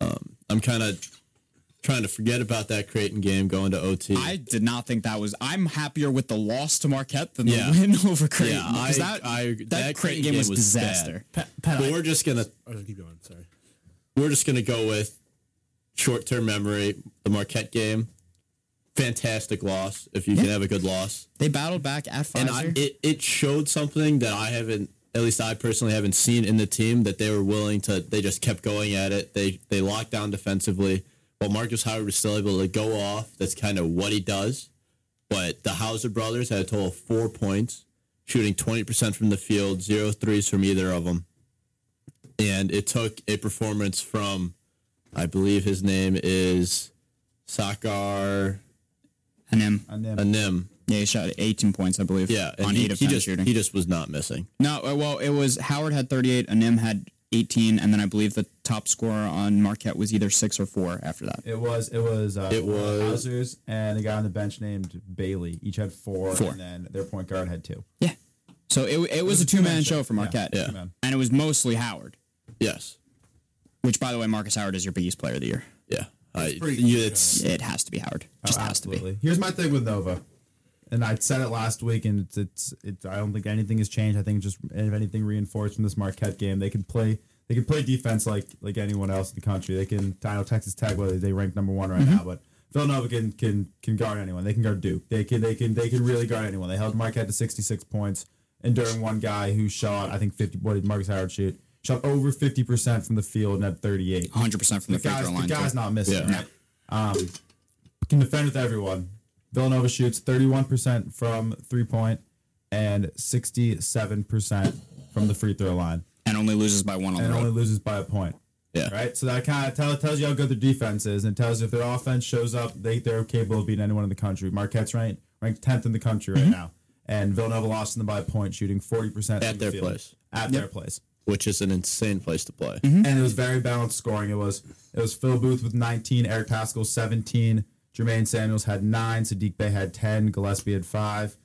um, I'm kind of trying to forget about that Creighton game going to OT. I did not think that was. I'm happier with the loss to Marquette than Yeah. the win *laughs* over Creighton. Yeah, I- that, I- that, that Creighton Creighton game game was, was disaster. Pat, Pat, but I, we're just gonna keep going sorry we're just gonna go with short term memory. The Marquette game, fantastic loss. If you can have a good loss, They battled back at and Pfizer. I, it it showed something that I haven't, at least I personally haven't seen in the team that they were willing to. They just kept going at it. They they locked down defensively. While Markus Howard was still able to go off, that's kind of what he does. But the Hauser brothers had a total of four points, shooting twenty percent from the field, zero threes from either of them, and it took a performance from, I believe his name is Sakar and him. And then Anim. Yeah, he shot 18 points, I believe. Yeah, on he, eight of he 10 just shooting. he just was not missing. no, uh, well, it was Howard had 38, Anim had 18, and then I believe the top scorer on Marquette was either six or four after that. it was it was uh, It was- Hausers and a guy on the bench named Bailey. Each had four, Four. and then their point guard had two. Yeah. So it, it, was, a two man show for Marquette. Yeah. two-man. And it was mostly Howard. Yes. Which, by the way, Markus Howard is your Big East player of the year. Yeah, I, pretty you, good. it's It has to be Howard. Just Oh, has to be. absolutely. Here's my thing with Nova, and I said it last week, and it's it's, it's I don't think anything has changed. I think just if anything reinforced from this Marquette game, they can play they can play defense like like anyone else in the country. They can. I know Texas Tech, whether they rank number one right Mm-hmm. now, but Villanova can can can guard anyone. They can guard Duke. They can they can they can really guard anyone. They held Marquette to 66 points, and during one guy who shot I think 50. What did Markus Howard shoot? Shot over 50 percent from the field and had 38. 100% from the, The free guy's, throw the guy's too. not missing, Yeah. right? Um, can defend with everyone. Villanova shoots 31% from three point and 67% from the free throw line and only loses by one on the and road. only loses by a point. Yeah. Right? So that kind of tell, tells you how good their defense is and tells you if their offense shows up, they, they're capable of beating anyone in the country. Marquette's ranked, ranked 10th in the country Mm-hmm. right now. And Villanova lost them by a point, shooting 40% At their field. place. At their place. which is an insane place to play. Mm-hmm. and it was very balanced scoring. It was it was Phil Booth with 19, Eric Paschall 17, Jermaine Samuels had nine, Saddiq Bey had 10, Gillespie had five,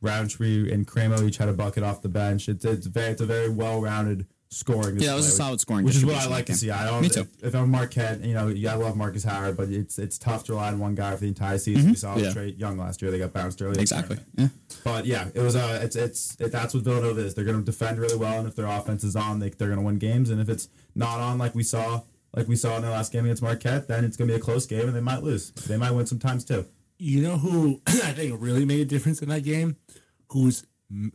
Roundtree and Cremo each had a bucket off the bench. It's it's very it's a very well rounded scoring. Yeah, that was a solid scoring which is what I like to see. I don't. Me too. If, if I'm Marquette, you know, yeah, I love Markus Howard, but it's it's tough to rely on one guy for the entire season. We saw Yeah. Trae Young last year; they got bounced early. Exactly. Yeah. But yeah, it was uh it's it's it, that's what Villanova is. They're going to defend really well, and if their offense is on, they they're going to win games. And if it's not on, like we saw like we saw in the last game against Marquette, then it's going to be a close game, and they might lose. They might win sometimes too. You know who *clears throat* I think really made a difference in that game? Who's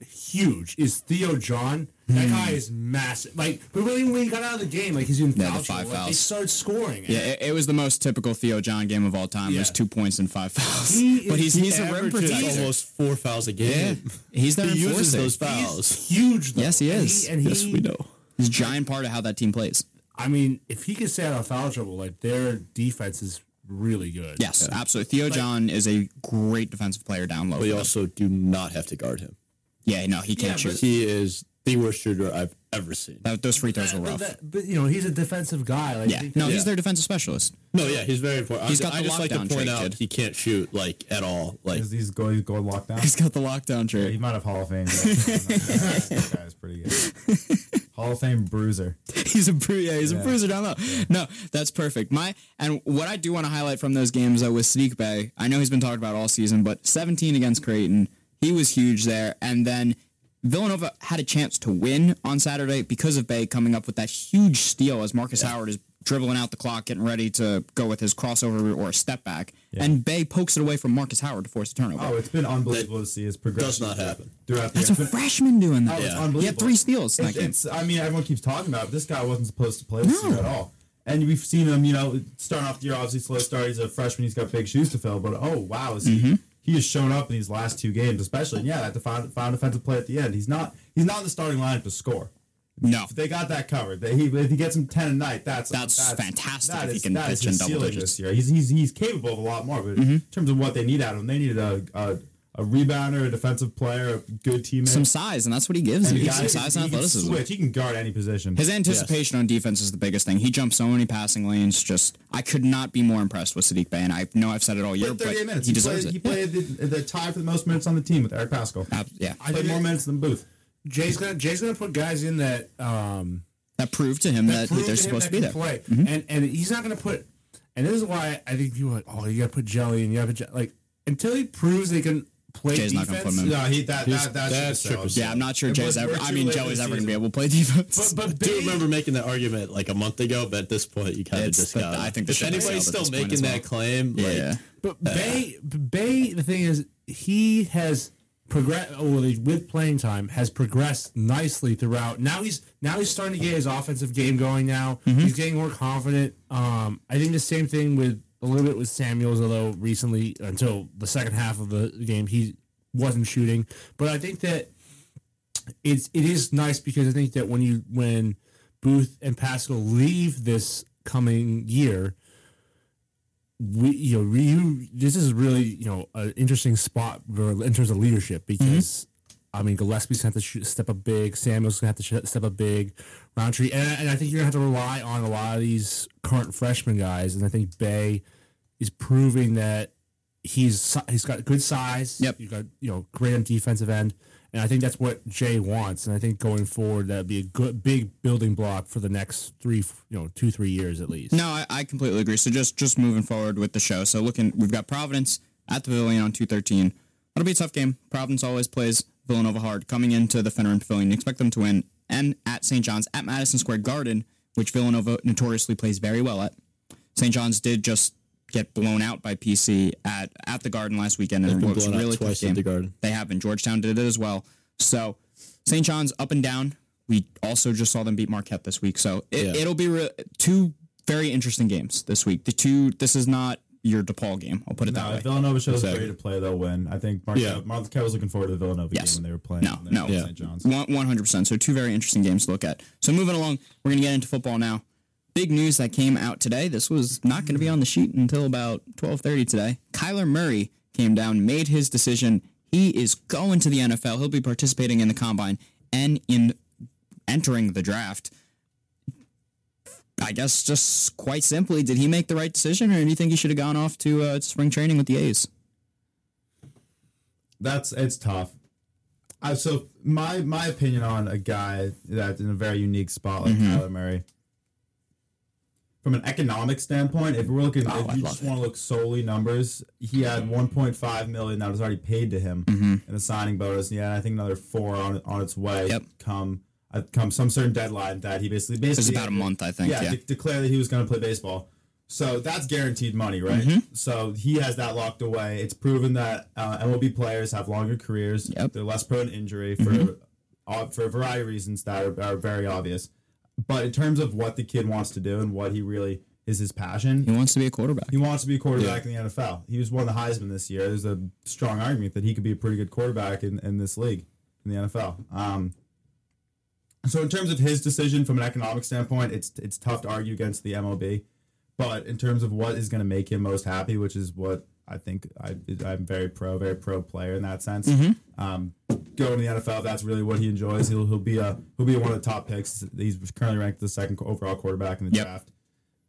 huge is Theo John. That Hmm. guy is massive. Like, but really, when he got out of the game, like he's in Yeah, the foul five trouble, like, they started scoring. Yeah, it, it was the most typical Theo John game of all time. There's two points and five fouls. He *laughs* but is- he's he's a rim Averages protector. almost four fouls a Yeah, game. *laughs* he's their He uses enforcer. those fouls. He's huge. Though. Yes, he And is. And he, yes, we know. He's a giant part of how that team plays. I mean, if he can stay out of foul trouble, like their defense is really good. Yes, absolutely. Theo John is a great defensive player down low. But you also do not have to guard him. yeah, no, he can't Yeah, shoot. He is the worst shooter I've ever seen. That, those free throws were But, rough. that, but you know, he's a defensive guy. Like, yeah, he- no, he's their defensive specialist. No, yeah, he's very important. He's I, got I the just like to point trait, out kid. he can't shoot like at all. Like Because these go he's going lockdown. He's got the lockdown Yeah, he might have Hall of Fame. *laughs* that guy's pretty good. *laughs* Hall of Fame bruiser. *laughs* he's a bru- yeah, he's a bruiser down low. No, that's perfect. My and what I do want to highlight from those games though with Saddiq Bey, I know he's been talked about all season, but 17 against Creighton, he was huge there. And then Villanova had a chance to win on Saturday because of Bey coming up with that huge steal as Markus Howard is dribbling out the clock, getting ready to go with his crossover or a step back, and Bey pokes it away from Markus Howard to force a turnover. Oh, it's been unbelievable to see his progression. does not happen. throughout the That's year. a It's been- freshman doing that. Oh, it's Yeah. unbelievable. He had three steals It's, it's, I mean, everyone keeps talking about it. this guy wasn't supposed to play this No. year at all. And we've seen him, you know, starting off the year, obviously slow start. He's a freshman. He's got big shoes to fill. But oh wow, is Mm-hmm. he, he has shown up in these last two games, especially. And yeah, that found, found defensive play at the end. He's not he's not in the starting lineup to score. No. They got that covered. They, he, if he gets him ten a night, that's That's fantastic that if he can that pitch in double digits. this year. He's, he's he's capable of a lot more. But in mm-hmm. terms of what they need out of him, they needed a a, a rebounder, a defensive player, a good teammate. Some size, and that's what he gives And you. a Some size and he can athleticism. switch. He can guard any position. His anticipation on defense is the biggest thing. He jumps so many passing lanes. Just I could not be more impressed with Saddiq Bey, and I know I've said it all year, but 38 minutes. he deserves played, it. He played the, the tie for the most minutes on the team with Eric Paschall. Yeah. Yeah, I played more minutes than Booth. Jay's gonna Jay's gonna put guys in that um that proved to him that, prove they're to him supposed to be can there. Mm-hmm. And and he's not going to put. And this is why I think people are like, oh, you got to put Jelly and you have to like until he proves they can play Jay's not defense. gonna put him in. No, he that He's- that that's, that's just triple Yeah, I'm not sure It Jay's ever. I mean, late Jelly's this ever going to be able to play defense. But I but do Bey- remember making that argument like a month ago, but at this point you kind of just got. I think if anybody's still making as that claim, like, yeah, But Bey, Bey, the thing is, he has progressed. Well, with playing time, has progressed nicely throughout. Now he's now he's starting to get his offensive game going. Now he's getting more confident. Um, I think the same thing with a little bit with Samuels, although recently until the second half of the game he wasn't shooting. But I think that it's it is nice because I think that when you when Booth and Paschall leave this coming year we you know you this is really you know an interesting spot for- in terms of leadership mm-hmm. because I mean Gillespie's gonna have to step up big, Samuel's gonna have to step up big, Roundtree, and, and I think you're gonna have to rely on a lot of these current freshman guys, and I think Bey is proving that he's he's got good size. Yep. you got you know great on defensive end, And I think that's what Jay wants. And I think going forward, that'd be a good big building block for the next three, you know, two three years at least. No, I, I completely agree. So just just moving forward with the show. So looking, we've got Providence at the Pavilion on two thirteen. That'll be a tough game. Providence always plays Villanova hard. Coming into the Finneran Pavilion, you expect them to win. And at St. John's at Madison Square Garden, which Villanova notoriously plays very well at. St. John's did just get blown out by PC at at the Garden last weekend, and been it was blown really tough twice at the Garden. They have been. Georgetown did it as well. So St. John's up and down. We also just saw them beat Marquette this week, so it, Yeah. it'll be re- two very interesting games this week. The two. This is not your DePaul game. I'll put it that way. if Villanova shows Exactly. ready to play, they'll win. I think Marquette, Yeah. Marquette was looking forward to the Villanova Yes. game when they were playing. No, no. Yeah. St. John's. One hundred percent. So two very interesting games to look at. So moving along, we're gonna get into football now. Big news that came out today. This was not going to be on the sheet until about twelve thirty today. Kyler Murray came down, made his decision. He is going to the NFL. He'll be participating in the combine and in entering the draft. I guess just quite simply, did he make the right decision, or do you think he should have gone off to uh, spring training with the A's? That's it's tough. Uh, so my my opinion on a guy that's in a very unique spot like Mm-hmm. Kyler Murray. From an economic standpoint, if we're looking, Oh, if you just want to look solely numbers, he had 1.5 million that was already paid to him Mm-hmm. in a signing bonus. And yeah, I think another four on on its way. Yep. Come uh, come some certain deadline that he basically It was basically about a month, I think. yeah, Yeah. de- declare that he was going to play baseball. So that's guaranteed money, right? Mm-hmm. So he has that locked away. It's proven that uh, MLB players have longer careers. Yep. Mm-hmm. They're less prone to injury for uh, for a variety of reasons that are, are very obvious. But in terms of what the kid wants to do and what he really is his passion, He wants to be a quarterback. he wants to be a quarterback in the NFL. He was one of the Heisman this year. There's a strong argument that he could be a pretty good quarterback in, in this league, in the NFL. Um, so in terms of his decision from an economic standpoint, it's it's tough to argue against the MLB. But in terms of what is going to make him most happy, which is what I think I, I'm very pro, very pro player in that sense. Um, going to the NFL, if that's really what he enjoys. He'll he'll be a he'll be one of the top picks. He's currently ranked the second overall quarterback in the Yep. draft.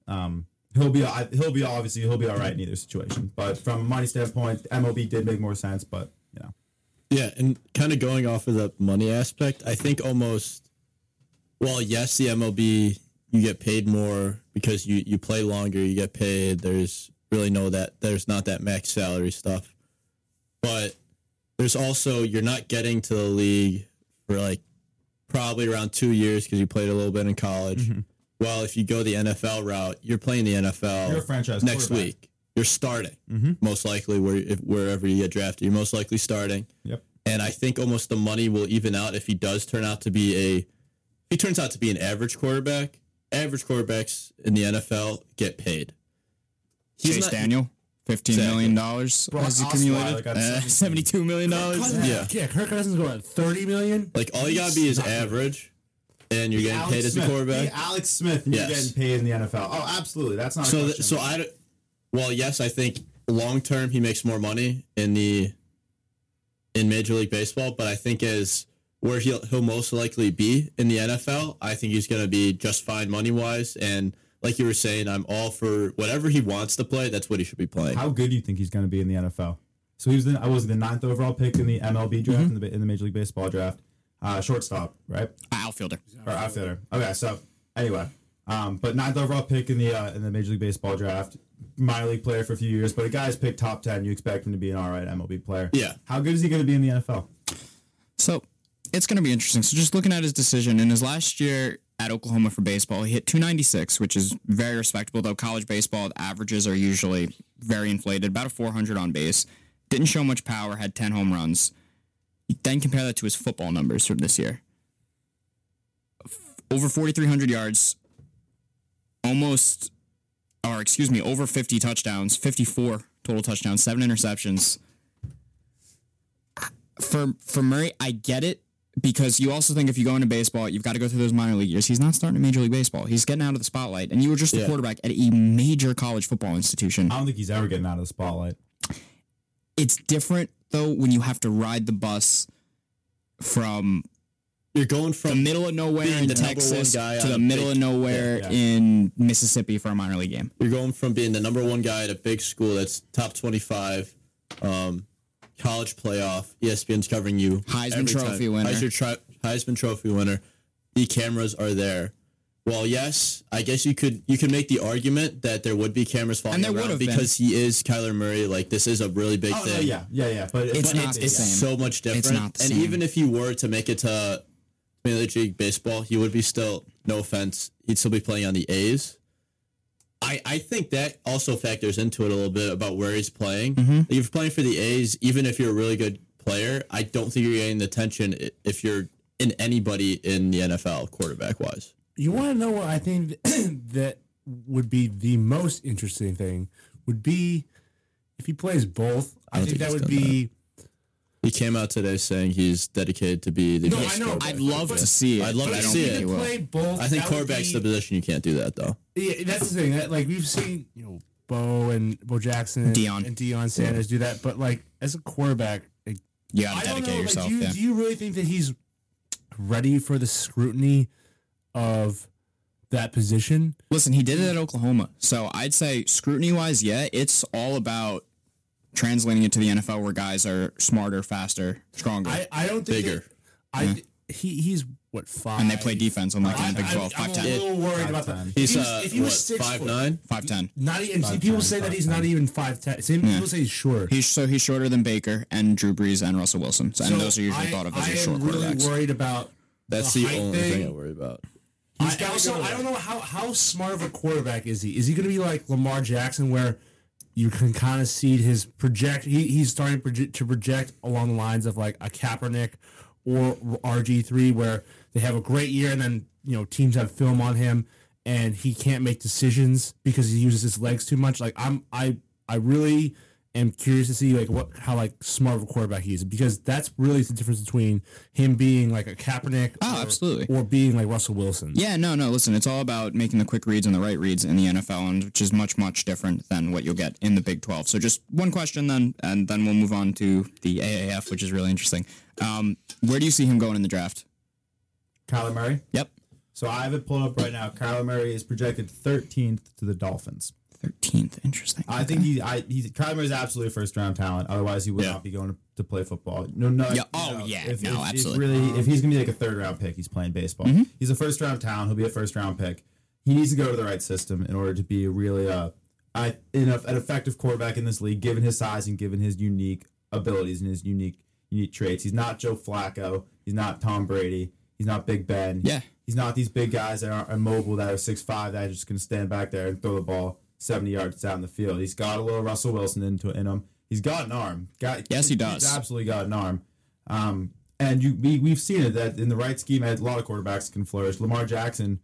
Um, he'll be he'll be obviously he'll be all right in either situation. But from a money standpoint, MLB did make more sense. But you know, Yeah, and kind of going off of the money aspect, I think almost, well, yes, the MLB you get paid more because you you play longer, you get paid. There's really no that there's not that max salary stuff, but there's also you're not getting to the league for like probably around two years because you played a little bit in college. Mm-hmm. Well, if you go the NFL route, you're playing the NFL You're a franchise next week. You're starting mm-hmm. most likely where if, wherever you get drafted. You're most likely starting. yep. And I think almost the money will even out if he does turn out to be a if he turns out to be an average quarterback. Average quarterbacks in the NFL get paid. He's Chase not- Daniel, fifteen Exactly. million dollars Brock has Osweiler accumulated. got Uh, 17. Seventy-two million dollars. Yeah. yeah. Kirk Cousins going at thirty million. Like all you gotta be is average, and you're getting Alex paid as a quarterback. Be Alex Smith, and Yes. you're getting paid in the NFL. Oh, absolutely. That's not a So, th- so I, well, yes, I think long term he makes more money in the in Major League Baseball, but I think as where he'll he'll most likely be in the NFL, I think he's going to be just fine money wise. And like you were saying, I'm all for whatever he wants to play. That's what he should be playing. How good do you think he's going to be in the NFL? So he was the I was the ninth overall pick in the MLB draft Mm-hmm. in, the, in the Major League Baseball draft, uh, shortstop, right? Outfielder. or outfielder. Okay, so anyway, um, but ninth overall pick in the uh, in the Major League Baseball draft, minor league player for a few years, but a guy's picked top ten. You expect him to be an all right MLB player. Yeah. How good is he going to be in the NFL? So it's going to be interesting. So just looking at his decision in his last year at Oklahoma for baseball, he hit 296, which is very respectable. Though college baseball averages are usually very inflated, about a 400 on base. Didn't show much power, had 10 home runs. Then compare that to his football numbers from this year. Over 4,300 yards, almost, or excuse me, over 50 touchdowns, 54 total touchdowns, seven interceptions for for Murray, I get it because you also think if you go into baseball, you've got to go through those minor league years. He's not starting in Major League Baseball. He's getting out of the spotlight, and you were just a quarterback at a major college football institution. I don't think he's ever getting out of the spotlight. It's different though when you have to ride the bus from You're going from the middle of nowhere in the Texas to the middle big- of nowhere yeah. in Mississippi for a minor league game. you're going from being the number one guy at a big school that's top 25 um, college playoff. ESPN's covering you. Heisman Trophy time. winner. Heisman, tri- Heisman Trophy winner. The cameras are there. Well, yes, I guess you could you could make the argument that there would be cameras following there around would've been. because he is Kyler Murray. Like this is a really big Oh, no, thing. yeah, yeah, yeah. But It's but not the It's same. so much different. not the and same. even if you were to make it to Major League Baseball, he would be still, no offense, he'd still be playing on the A's. I, I think that also factors into it a little bit about where he's playing. Mm-hmm. If you're playing for the A's, even if you're a really good player, I don't think you're getting the attention if you're in anybody in the NFL quarterback wise. You want to know what I think *clears throat* that would be the most interesting thing would be if he plays both. I, don't think, think that would done be. He came out today saying he's dedicated to be the No, best I know. quarterback. I'd love But- to see it. I'd love but to I see it. he if he will. play both. I think quarterback's be- the position you can't do that though. Yeah, that's the thing. That, like we've seen, you know, Bo and Bo Jackson and Deion. and Deion Sanders do that. But like as a quarterback, like, You gotta don't dedicate know. Like, yourself. do, you, yeah. do you really think that he's ready for the scrutiny of that position? Listen, he did it at Oklahoma. So I'd say scrutiny wise, yeah, it's all about translating it to the NFL where guys are smarter, faster, stronger. I, I don't think Bigger. that- I he he's what five and they play defense unlike in the Big 12, I, am 5'10. a little worried about that. 5'10. He's he was- uh, if he was what, six five foot, nine? 5'10. not even. see, 5'10", people say that he's not even five ten. Some people say he's short. He's so he's shorter than Baker and Drew Brees and Russell Wilson. So, and those are usually I, thought of as I your short am really quarterbacks. worried about That's the the only thing. thing. I worry about. I, gotta also, I don't know how, how smart of a quarterback is he? Is he going to be like Lamar Jackson, where you can kind of see his project? He, he's starting to project, along the lines of like a Kaepernick or RG three, where they have a great year and then you know teams have film on him and he can't make decisions because he uses his legs too much. Like I'm, I, I really am curious to see like what how like smart of a quarterback he is because that's really the difference between him being like a Kaepernick Oh, or, absolutely. or being like Russell Wilson. Yeah, no, no. Listen, it's all about making the quick reads and the right reads in the NFL, and which is much, much different than what you'll get in the Big 12. So, just one question, then, and then we'll move on to the AAF, which is really interesting. Um, where do you see him going in the draft? Kyler Murray. Yep, So I have it pulled up right now. Kyler Murray is projected 13th to the Dolphins. 13th. Interesting. I think he, I, he's Kyler Murray is absolutely a first round talent. Otherwise, he would Yeah. not be going to, to play football. No, no. Yeah, oh, know, yeah, If, no, if, absolutely. If really, if he's gonna be like a third round pick, he's playing baseball. Mm-hmm. He's a first round talent. He'll be a first round pick. He needs to go to the right system in order to be really uh, I in a, an effective quarterback in this league, given his size and given his unique abilities and his unique unique traits. He's not Joe Flacco. He's not Tom Brady. He's not Big Ben. Yeah. He's not these big guys that are immobile that are six five that are just gonna stand back there and throw the ball seventy yards down the field. He's got a little Russell Wilson into in him. He's got an arm. Got Yes, he does. He's absolutely got an arm. Um, and you we, we've seen it that in the right scheme, a lot of quarterbacks can flourish. Lamar Jackson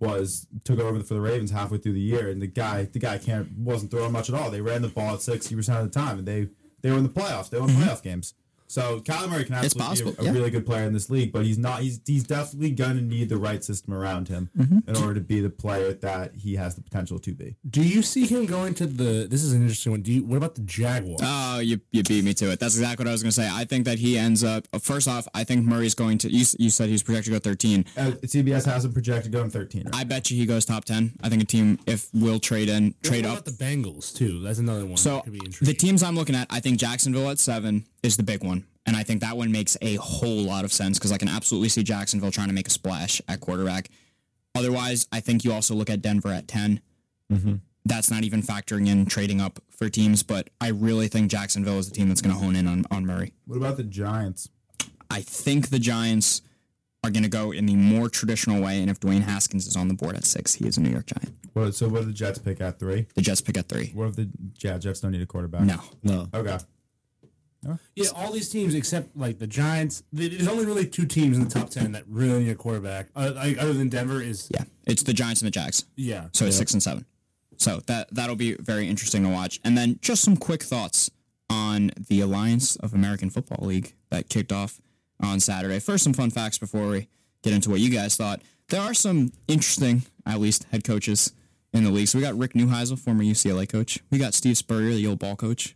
was took over for the Ravens halfway through the year, and the guy the guy can't wasn't throwing much at all. They ran the ball at sixty percent of the time, and they they were in the playoffs. They won playoff games. So Kyler Murray can. Absolutely be a, a yeah. really good player in this league, but he's not. He's he's definitely gonna need the right system around him Mm-hmm. in order to be the player that he has the potential to be. Do you see him going to the? This is an interesting one. Do you? What about the Jaguars? Oh, you, you beat me to it. That's exactly what I was going to say. I think that he ends up, first off, I think Murray's going to, you, you said he's projected to go 13. Uh, CBS has him projected going thirteen. Right? I bet you he goes top 10. I think a team, if will trade in, trade what up. about the Bengals too? That's another one. So that could be the teams I'm looking at, I think Jacksonville at seven is the big one, and I think that one makes a whole lot of sense because I can absolutely see Jacksonville trying to make a splash at quarterback. Otherwise, I think you also look at Denver at 10 mm-hmm. That's not even factoring in trading up for teams, but I really think Jacksonville is the team that's going to hone in on, on Murray. What about the Giants? I think the Giants are going to go in the more traditional way, and if Dwayne Haskins is on the board at six, he is a New York Giant. What, so what did the Jets pick at three? The Jets pick at three. What if the yeah, Jets don't need a quarterback? No. No. Okay. Yeah, all these teams except like the Giants. There's only really two teams in the top ten that really need a quarterback. Uh, like, other than Denver is Yeah, it's the Giants and the Jags. yeah. So it's six and seven. So that that'll be very interesting to watch. And then just some quick thoughts on the Alliance of American Football League that kicked off on Saturday. First, some fun facts before we get into what you guys thought. There are some interesting, at least, head coaches in the league. So we got Rick Neuheisel, former UCLA coach. We got Steve Spurrier, the old ball coach,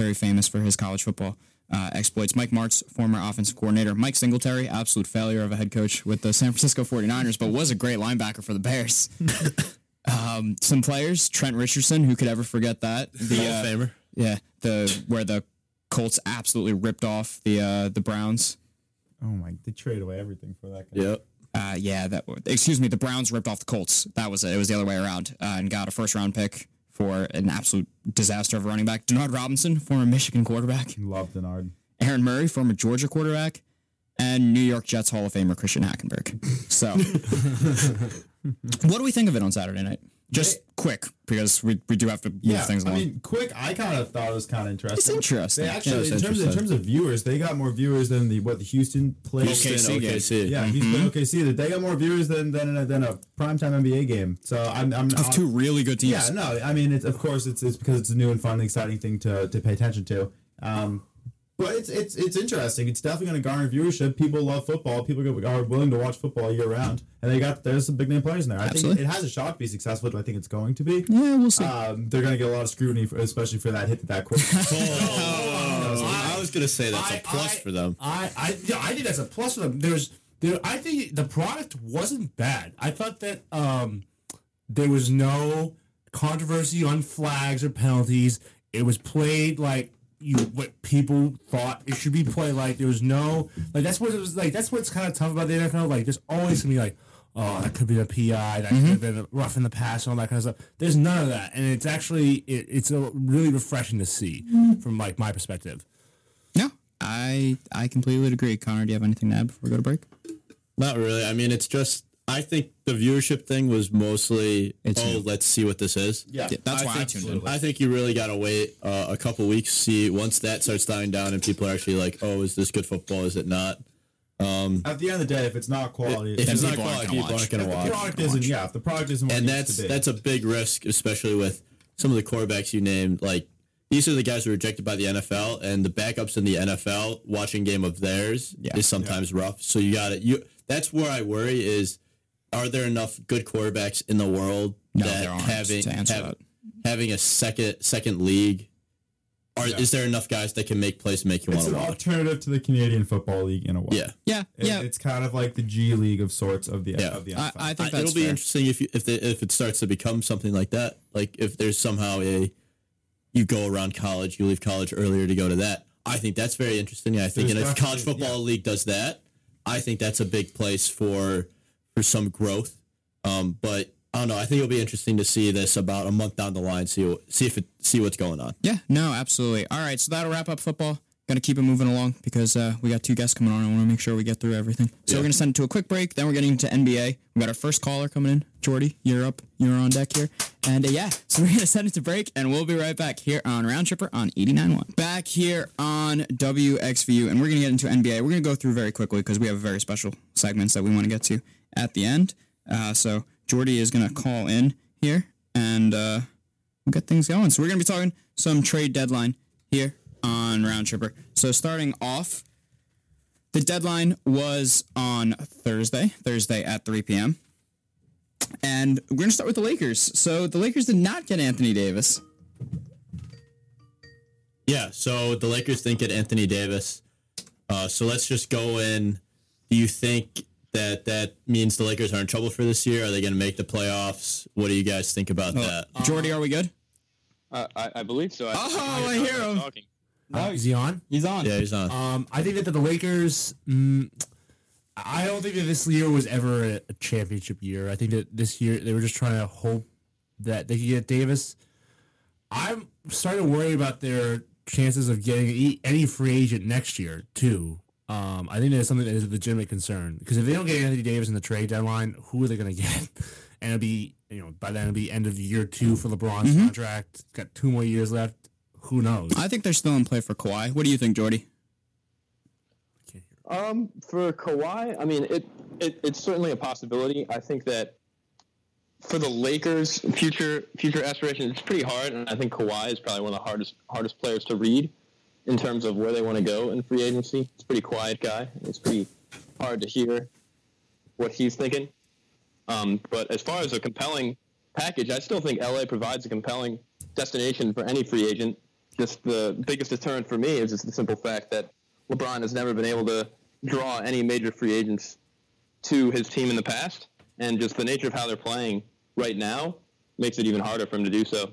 very famous for his college football uh, exploits. Mike Martz, former offensive coordinator. Mike Singletary, absolute failure of a head coach with the San Francisco 49ers, but was a great linebacker for the Bears. *laughs* um, some players, Trent Richardson, who could ever forget that? The *laughs* Hall uh, of Famer. yeah, the where the Colts absolutely ripped off the uh, the Browns. Oh my! They traded away everything for that guy. Yep. Uh, yeah, that excuse me, the Browns ripped off the Colts. That was it. It was the other way around, uh, and got a first round pick for an absolute disaster of a running back. Denard Robinson, former Michigan quarterback. Love Denard. Aaron Murray, former Georgia quarterback, and New York Jets Hall of Famer Christian Hackenberg. So, *laughs* what do we think of it on Saturday night? Just quick, because we, we do have to move Yeah, things I along. mean, quick. I kind of thought it was kind of interesting. It's interesting. They Yeah, actually, it's in terms of, in terms of viewers, they got more viewers than the what the Houston played. Okay. Houston, OKC game. OKC. Yeah, Houston OKC. They got more viewers than than a, than a primetime NBA game. So I'm I'm of two really good teams. Yeah, no, I mean, it's of course it's it's because it's a new and fun, and exciting thing to to pay attention to. Um, but it's it's it's interesting. It's definitely going to garner viewership. People love football. People are willing to watch football year round, and they got there's some big name players in there. I Absolutely. think it has a shot to be successful. Do I think it's going to be? Yeah, we'll see. Um, they're going to get a lot of scrutiny, for, especially for that hit that quick. *laughs* *laughs* I was gonna say that's a I- plus I- for them. I, I, yeah, I think that's a plus for them. There's, there, I think the product wasn't bad. I thought that um, there was no controversy on flags or penalties. It was played like you what people thought it should be played like. There was no like that's what it was like. That's what's kind of tough about the NFL. Like there's always gonna be like. Oh, that could be a PI. That could mm-hmm. have been rough in the past, and all that kind of stuff. There's none of that, and it's actually it, it's a really refreshing to see mm-hmm. from like my perspective. no, I I completely agree. Connor, do you have anything to add before we go to break? Not really. I mean, it's just. I think the viewership thing was mostly. It's oh, new. let's see what this is. Yeah. Yeah, that's why I think, tuned in. I think you really gotta wait uh, a couple weeks. See once that starts dying down and people are actually like, "Oh, is this good football? Is it not?" At the end of the day, if it's not quality, If it's not people aren't quality, gonna people watch. aren't gonna if the watch. product isn't, yeah, if the product isn't what and it needs that's to be. that's a big risk, especially with some of the quarterbacks you named. Like these are the guys who are rejected by the NFL, and the backups in the NFL watching game of theirs Yeah. is sometimes rough. So you got to you. That's where I worry is: are there enough good quarterbacks in the world No, that there aren't, having to answer have- that. having a second second league? Are, Is there enough guys that can make plays and make you want to an watch? alternative to the Canadian Football League in a way. Yeah. Yeah, It- yeah. it's kind of like the G League of sorts of the Yeah. of the I, NFL. I think I- that's it'll be interesting if you, if they, if it starts to become something like that. Like if there's somehow a you go around college, you leave college earlier to go to that. I think that's very interesting. I think, There's and if college definitely- football league does that, I think that's a big place for for some growth. Um, but I don't know. I think it'll be interesting to see this about a month down the line. See see if it see what's going on. Yeah, no, absolutely. All right, so that'll wrap up football. To keep it moving along because uh, we got two guests coming on. I want to make sure we get through everything. So we're going to send it to a quick break. Then we're getting to NBA. We got our first caller coming in. Jordy, you're up. You're on deck here. And uh, yeah, so we're to send it to break, and we'll be right back here on Round Tripper on 89.1. Back here on WXVU, and we're to get into NBA. We're to go through very quickly because we have very special segments that we want to get to at the end. Uh, so Jordy is going to call in here, and uh, we'll get things going. So we're going to be talking some trade deadline here on Round Tripper. So starting off, the deadline was on Thursday, Thursday at 3 p.m. And we're going to start with the Lakers. So the Lakers did not get Anthony Davis. Yeah, so the Lakers didn't get Anthony Davis. Uh, so let's just go in. Do you think that that means the Lakers are in trouble for this year? Are they going to make the playoffs? What do you guys think about that? Jordy, are we good? Uh, I, I believe so. I, Oh, I hear him. Talking. Uh, is he on? He's on. Yeah, he's on. Um, I think that the Lakers. Mm, I don't think that this year was ever a, a championship year. I think that this year they were just trying to hope that they could get Davis. I'm starting to worry about their chances of getting e- any free agent next year too. Um, I think that's something that is a legitimate concern because if they don't get Anthony Davis in the trade deadline, who are they going to get? *laughs* And it'll be you know by then it'll be end of year two for LeBron's contract. Got two more years left. Who knows? I think they're still in play for Kawhi. What do you think, Jordy? Um, for Kawhi, I mean, it, it it's certainly a possibility. I think that for the Lakers' future future aspirations, it's pretty hard, and I think Kawhi is probably one of the hardest hardest players to read in terms of where they want to go in free agency. He's a pretty quiet guy. It's pretty hard to hear what he's thinking. Um, but as far as a compelling package, I still think LA provides a compelling destination for any free agent. Just the biggest deterrent for me is just the simple fact that LeBron has never been able to draw any major free agents to his team in the past, and just the nature of how they're playing right now makes it even harder for him to do so.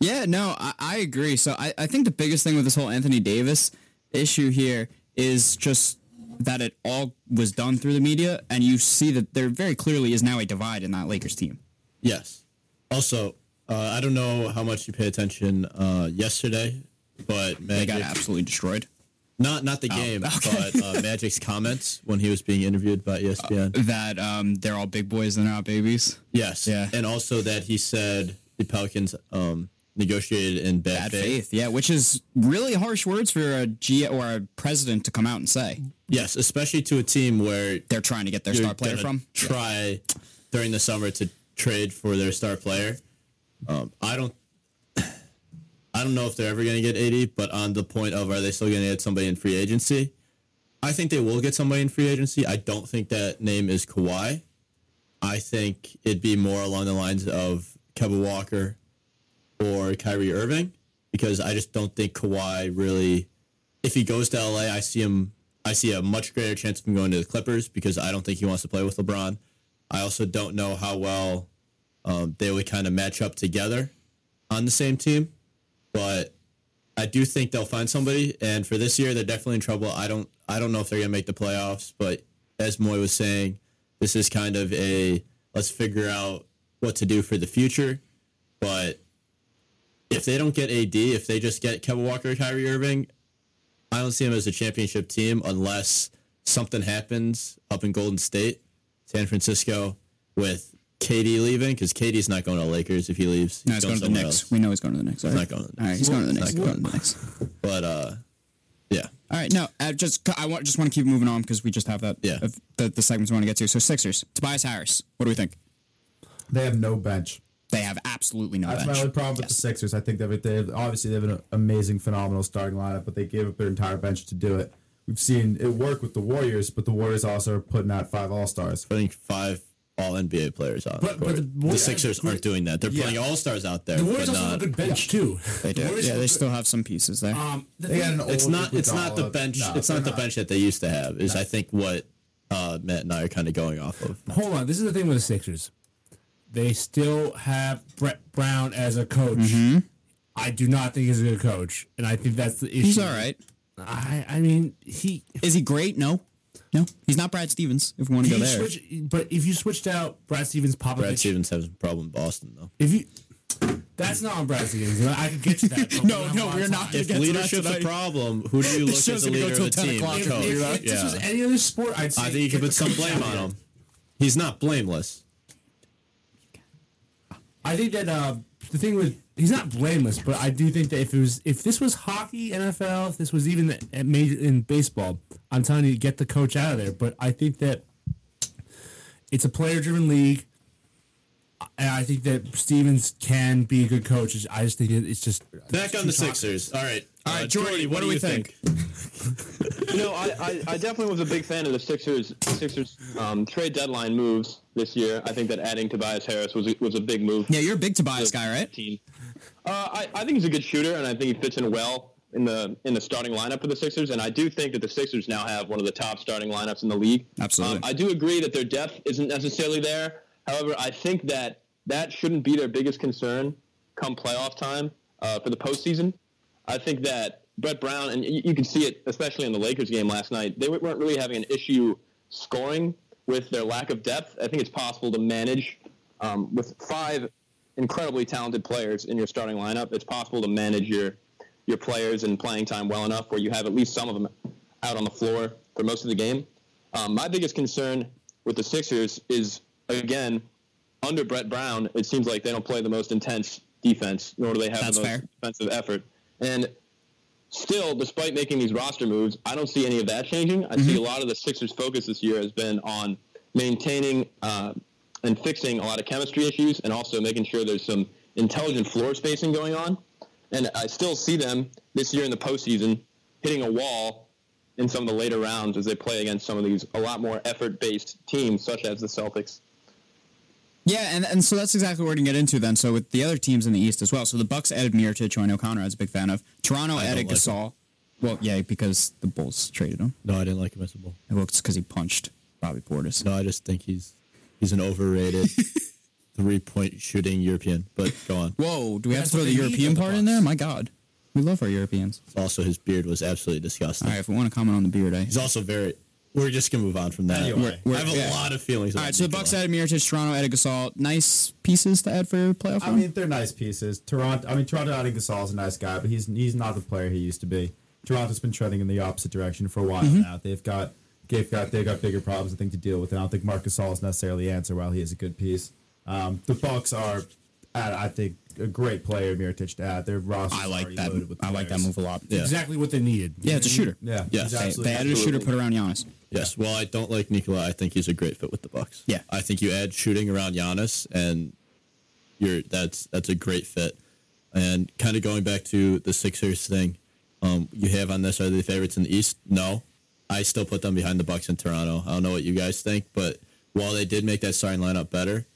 Yeah, no, I, I agree. So I, I think the biggest thing with this whole Anthony Davis issue here is just that it all was done through the media, and you see that there very clearly is now a divide in that Lakers team. Yes. Also, uh, I don't know how much you pay attention uh, yesterday, but They Magic got absolutely destroyed. not not the game, okay. but uh, *laughs* Magic's comments when he was being interviewed by ESPN. That um, they're all big boys, they're not babies. yes. yeah. And also that he said the Pelicans um, negotiated in bad, Bad faith. faith, yeah, which is really harsh words for a G or a president to come out and say. Yes, especially to a team where They're trying to get their star player from. Try during the summer to trade for their star player. Um, I don't. I don't know if they're ever going to get 80, but on the point of are they still going to get somebody in free agency? I think they will get somebody in free agency. I don't think that name is Kawhi. I think it'd be more along the lines of Kemba Walker or Kyrie Irving because I just don't think Kawhi really. If he goes to LA, I see him. I see a much greater chance of him going to the Clippers because I don't think he wants to play with LeBron. I also don't know how well um, they would kind of match up together on the same team, but I do think they'll find somebody. And for this year, they're definitely in trouble. I don't. I don't know if they're gonna make the playoffs, but as Moy was saying, this is kind of a let's figure out what to do for the future. But if they don't get AD, if they just get Kemba Walker, Kyrie Irving, I don't see them as a championship team unless something happens up in Golden State, San Francisco, with KD leaving because KD's not going to Lakers if he leaves. No, he's going to the somewhere Knicks. else. We know he's going to the Knicks. All right, not going to the All right, he's going to the Knicks. Not Going to the Knicks. But uh, yeah, All right, no, uh, just I want just want to keep moving on because we just have that Yeah. the, the segments we want to get to. So Sixers, Tobias Harris, what do we think? They have no bench. They have absolutely no That's bench. my only problem with the Sixers. I think that they have, obviously they have an amazing, phenomenal starting lineup, but they gave up their entire bench to do it. We've seen it work with the Warriors, but the Warriors also are putting out five All Stars. putting five All NBA players on. But- the, but court. the the, Warriors- Sixers aren't doing that. They're playing All Stars out there, The but Warriors also have not. a good bench too. They do. The Yeah, they still have some pieces there. Um, the They got an It's old not. It's not the bench. No, it's not they're the bench that they used to have. Is I think what uh, Matt and I are kind of going off of. hold on. This is the thing with the Sixers. They still have Brett Brown as a coach. Mm-hmm. I do not think he's a good coach, and I think that's the issue. he's all right. I, I mean, he Is he great? No, no, he's not Brad Stevens. If we want to go there, switch, but if you switched out Brad Stevens, Popovich, Brad Stevens has a problem in Boston though. if you that's not on Brad Stevens. I could get to that. *laughs* No, no, have a lot we're of not If get to that leadership's a problem, who do you *laughs* look show's as the gonna go leader of the 10 team? o'clock. The If, if, if this was any other sport, I'd say I think you could put some blame on him. He's not blameless. I think that uh, the thing with he's not blameless, but I do think that if it was if this was hockey, NFL, if this was even at major in baseball, I'm telling you, get the coach out of there. But I think that it's a player-driven league, and I think that Stevens can be a good coach. I just think it's just Back on the Sixers. All right. All right, Uh, Jordy, what do we you think? *laughs* You know, I, I, I definitely was a big fan of the Sixers Sixers um, trade deadline moves this year. I think that adding Tobias Harris was a, was a big move. yeah, you're a big Tobias guy, right? Team. Uh, I, I think he's a good shooter, and I think he fits in well in the in the starting lineup for the Sixers. And I do think that the Sixers now have one of the top starting lineups in the league. Absolutely. Um, I do agree that their depth isn't necessarily there. However, I think that that shouldn't be their biggest concern come playoff time uh, for the postseason. I think that Brett Brown, and you, you can see it especially in the Lakers game last night, they weren't really having an issue scoring with their lack of depth. I think it's possible to manage um, with five incredibly talented players in your starting lineup. It's possible to manage your your players and playing time well enough where you have at least some of them out on the floor for most of the game. Um, my biggest concern with the Sixers is again under Brett Brown. It seems like they don't play the most intense defense, nor do they have That's the most fair. defensive effort. And still, despite making these roster moves, I don't see any of that changing. I see a lot of the Sixers' focus this year has been on maintaining uh, and fixing a lot of chemistry issues, and also making sure there's some intelligent floor spacing going on. And I still see them this year in the postseason hitting a wall in some of the later rounds as they play against some of these a lot more effort-based teams, such as the Celtics. Yeah, and, and so that's exactly what we're gonna get into then. So with the other teams in the East as well. So the Bucks added Mirotic, who I know Conrad is a big fan of. Toronto I added don't like Gasol. Well, yeah, because the Bulls traded him. No, I didn't like him as a bull. Well, it's because he punched Bobby Portis. No, I just think he's he's an overrated *laughs* three point shooting European. But go on. Whoa, do we have to throw the European on the part in there? My God. We love our Europeans. Also, his beard was absolutely disgusting. All right, if we want to comment on the beard, I. He's also very. We're just gonna move on from that. Anyway. We're- I have a yeah. lot of feelings. All about right, so the Nikola. Bucks added Mirotic, Toronto added Gasol. Nice pieces to add for your playoff I run. mean, they're nice pieces. Toronto. I mean, Toronto adding is a nice guy, but he's he's not the player he used to be. Toronto's been trending in the opposite direction for a while now. They've got they've got they've got bigger problems I think to deal with. And I don't think Marcus Gasol is necessarily the answer. While he is a good piece, um, the Bucks are, uh, I think, a great player Mirotic to add. Their roster. I like that. I like that move a lot. Yeah. Exactly what they needed. Yeah, it's a shooter. Yeah. Yes. he's They- They, absolutely- added a shooter put around Giannis. Yes. Well, I don't like Nikola. I think he's a great fit with the Bucks. Yeah. I think you add shooting around Giannis, and you're that's that's a great fit. And kind of going back to the Sixers thing, um, you have on this are they the favorites in the East? No, I still put them behind the Bucks in Toronto. I don't know what you guys think, but while they did make that starting lineup better,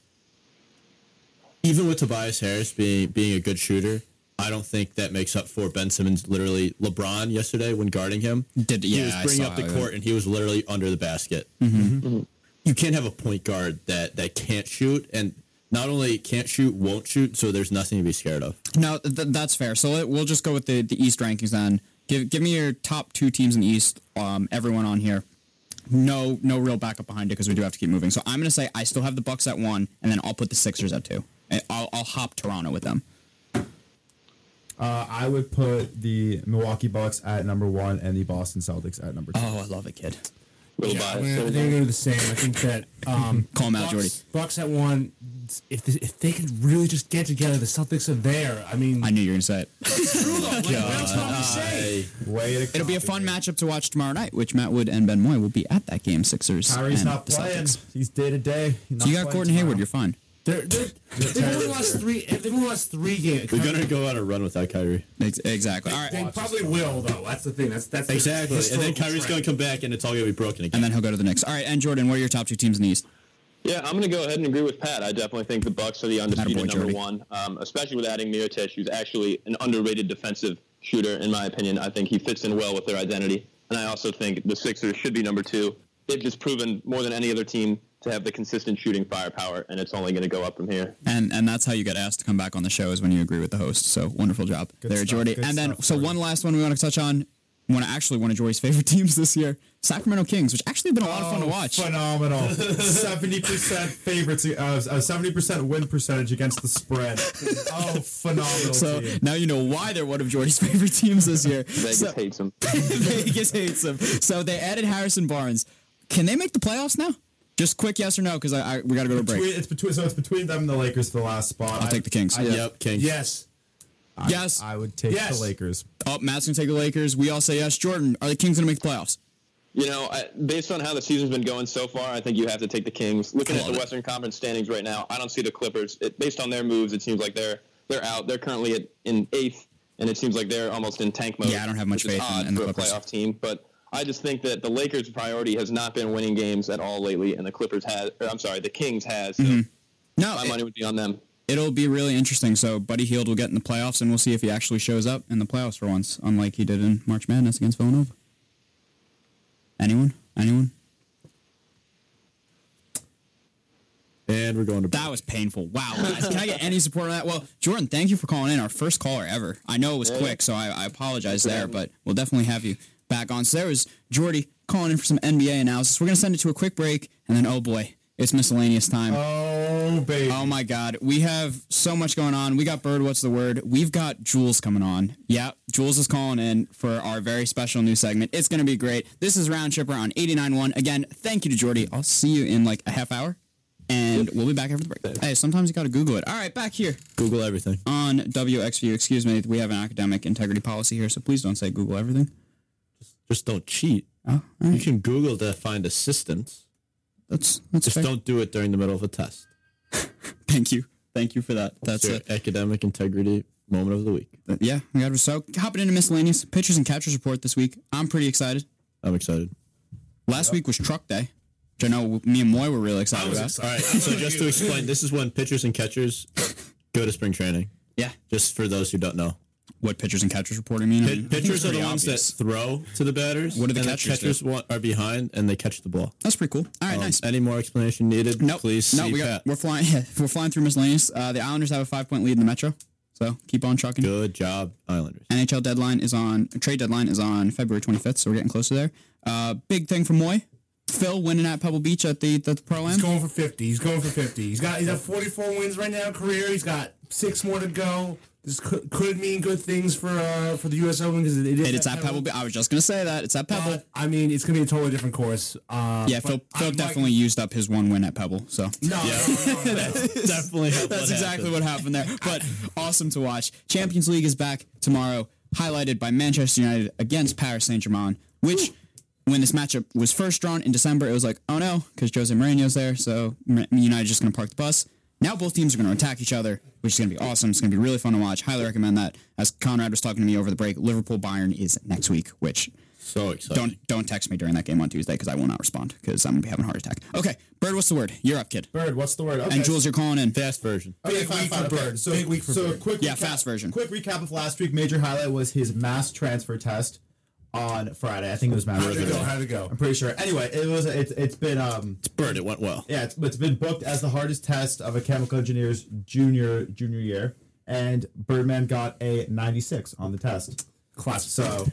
even with Tobias Harris being being a good shooter. I don't think that makes up for Ben Simmons. Literally, LeBron yesterday when guarding him, Did- he yeah, was I bringing saw up the that. court and he was literally under the basket. Mm-hmm. You can't have a point guard that that can't shoot, and not only can't shoot, won't shoot. So there's nothing to be scared of. No, th- that's fair. So let, we'll just go with the, the East rankings then. Give give me your top two teams in the East. Um, everyone on here. No, no real backup behind it because we do have to keep moving. So I'm gonna say I still have the Bucks at one, and then I'll put the Sixers at two. And I'll, I'll hop Toronto with them. Uh, I would put the Milwaukee Bucks at number one and the Boston Celtics at number two. Oh, I love it, kid. Little Yeah, I bias. I think they're gonna do the same. I think that *laughs* um, Call 'em out, Bucks, Jordy. Bucks at one. If they, if they could really just get together, the Celtics are there. I mean, I knew you were gonna say it. true though. *laughs* Like, what else not to say? Way to It'll be a fun me. matchup to watch tomorrow night, which Matt Wood and Ben Moy will be at that game. Sixers. Kyrie's and not the playing. Celtics. He's day to day. So you got Gordon Hayward. You're fine. They're, they're, they've only lost three. They've only lost three games. We're gonna go on a run without Kyrie. Ex- exactly. All right. They probably will though. That's the thing. That's that's the Exactly, and then historical Kyrie's trend. gonna come back, and it's all gonna be broken again. And then he'll go to the Knicks. All right. And Jordan, what are your top two teams in the East? Yeah, I'm going to go ahead and agree with Pat. I definitely think the Bucks are the undisputed Attaboy, number Jody. one, um, especially with adding Mirotic, who's actually an underrated defensive shooter, in my opinion. I think he fits in well with their identity. And I also think the Sixers should be number two. They've just proven more than any other team to have the consistent shooting firepower, and it's only going to go up from here. And and that's how you get asked to come back on the show is when you agree with the host. So wonderful job Good there, stuff, Jordy. good And then stuff, so Jordy. one last one we want to touch on. One actually one of Jordy's favorite *laughs* teams this year, Sacramento Kings, which actually have been a lot of fun to watch. Oh, Phenomenal. *laughs* Seventy percent favorites. Uh, Seventy percent win percentage against the spread. Oh, phenomenal. So team. now you know why they're one of Jordy's *laughs* favorite teams this year. Vegas So- hates them. Vegas hates them. So they added Harrison Barnes. Can they make the playoffs now? Just quick yes or no, because I, I we got to go to a break. Between, it's between so it's between them and the Lakers for the last spot. I'll take the Kings. I, Yep, Kings. Yes. I- Yes. I would take Yes. the Lakers. Oh, Matt's gonna take the Lakers. We all say yes. Jordan, are the Kings gonna make the playoffs? You know, I, based on how the season's been going so far, I think you have to take the Kings. Looking at the it. Western Conference standings right now, I don't see the Clippers. It, based on their moves, it seems like they're they're out. They're currently at, in eighth, and it seems like they're almost in tank mode. Yeah, I don't have much which is faith in- odd in the for a Clippers. playoff team. But I just think that the Lakers' priority has not been winning games at all lately, and the Clippers has. Or I'm sorry, the Kings has. So Mm-hmm. No, my it- money would be on them. it'll be really interesting. So Buddy Hield will get in the playoffs, and we'll see if he actually shows up in the playoffs for once, unlike he did in March Madness against Villanova. Anyone? Anyone? And we're going to That was painful. Wow, guys, can I get any support on that? Well, Jordan, thank you for calling in, our first caller ever. I know it was Yeah. quick, so I, I apologize for there, but we'll definitely have you back on. So there was Jordy calling in for some NBA analysis. We're gonna send it to a quick break, and then oh boy, it's miscellaneous time. Oh baby. Oh my God, we have so much going on. We got Bird. What's the word? We've got Jules coming on. Yeah, Jules is calling in for our very special new segment. It's gonna be great. This is Round Tripper on 89.1. Again, thank you to Jordy. I'll see you in like a half hour, and we'll be back after the break. Hey, sometimes you gotta Google it. All right, back here Google everything. on WXVU. Excuse me, we have an academic integrity policy here, so please don't say Google everything. Just don't cheat. Oh, all You can Google to find assistance. that's that's Just fair. don't do it during the middle of a test. *laughs* Thank you, thank you for that. That's That's your it. academic integrity moment of the week. Uh, yeah, we got so hopping into miscellaneous pitchers and catchers report this week. I'm pretty excited. I'm excited. Last week was Truck Day, which I know me and Moy were really excited about. excited. All right. So *laughs* just to explain, this is when pitchers and catchers go to spring training. Yeah. Just for those who don't know. What pitchers and catchers reporting mean. I mean, Pit- pitchers are the ones obvious. that throw to the batters. What do the and catchers do? catchers want, are behind and they catch the ball. That's pretty cool. All right, Um, nice. Any more explanation needed? Nope. Please. No, see we got, Pat. we're flying. Yeah, *laughs* we're flying through miscellaneous. Uh, the Islanders have a five point lead in the Metro, so keep on trucking. Good job, Islanders. NHL deadline is on trade deadline is on February 25th, so we're getting closer there. Uh, big thing for Moy, Phil winning at Pebble Beach at the the pro He's am. going for 50. He's going for 50. He's got he's at 44 wins right now career. He's got six more to go. This could, could mean good things for uh, for the U.S. Open because it, it is It's at Pebble Beach. I was just gonna say that it's at Pebble. But, I mean, it's gonna be a totally different course. Uh, yeah, Phil, Phil like- definitely used up his one win at Pebble. So No, no, no, no, no. *laughs* Definitely. *laughs* That's exactly what happened there. But awesome to watch. Champions League is back tomorrow, highlighted by Manchester United against Paris Saint Germain, which. When this matchup was first drawn in December, it was like, oh no, because Jose Mourinho's there, so M- United's just going to park the bus. Now both teams are going to attack each other, which is going to be awesome. It's going to be really fun to watch. Highly recommend that. As Conrad was talking to me over the break, Liverpool Bayern is next week, which So exciting. don't don't text me during that game on Tuesday because I will not respond because I'm going to be having a heart attack. Okay, Bird, what's the word? You're up, kid. Bird, what's the word? Okay. And Jules, you're calling in. Fast version. Okay, Big fine, week fine, for okay. Bird. So, Big week for so Bird. quick, Yeah, recap- fast version. Quick recap of last week. Major highlight was his mass transfer test on Friday. I think it was mass. How'd it go? How'd it go? I'm pretty sure. Anyway, it was. It's it's been um Bird, it went well. yeah it's, it's been booked as the hardest test of a chemical engineer's junior junior year, and Birdman got a 96 on the test. Class. So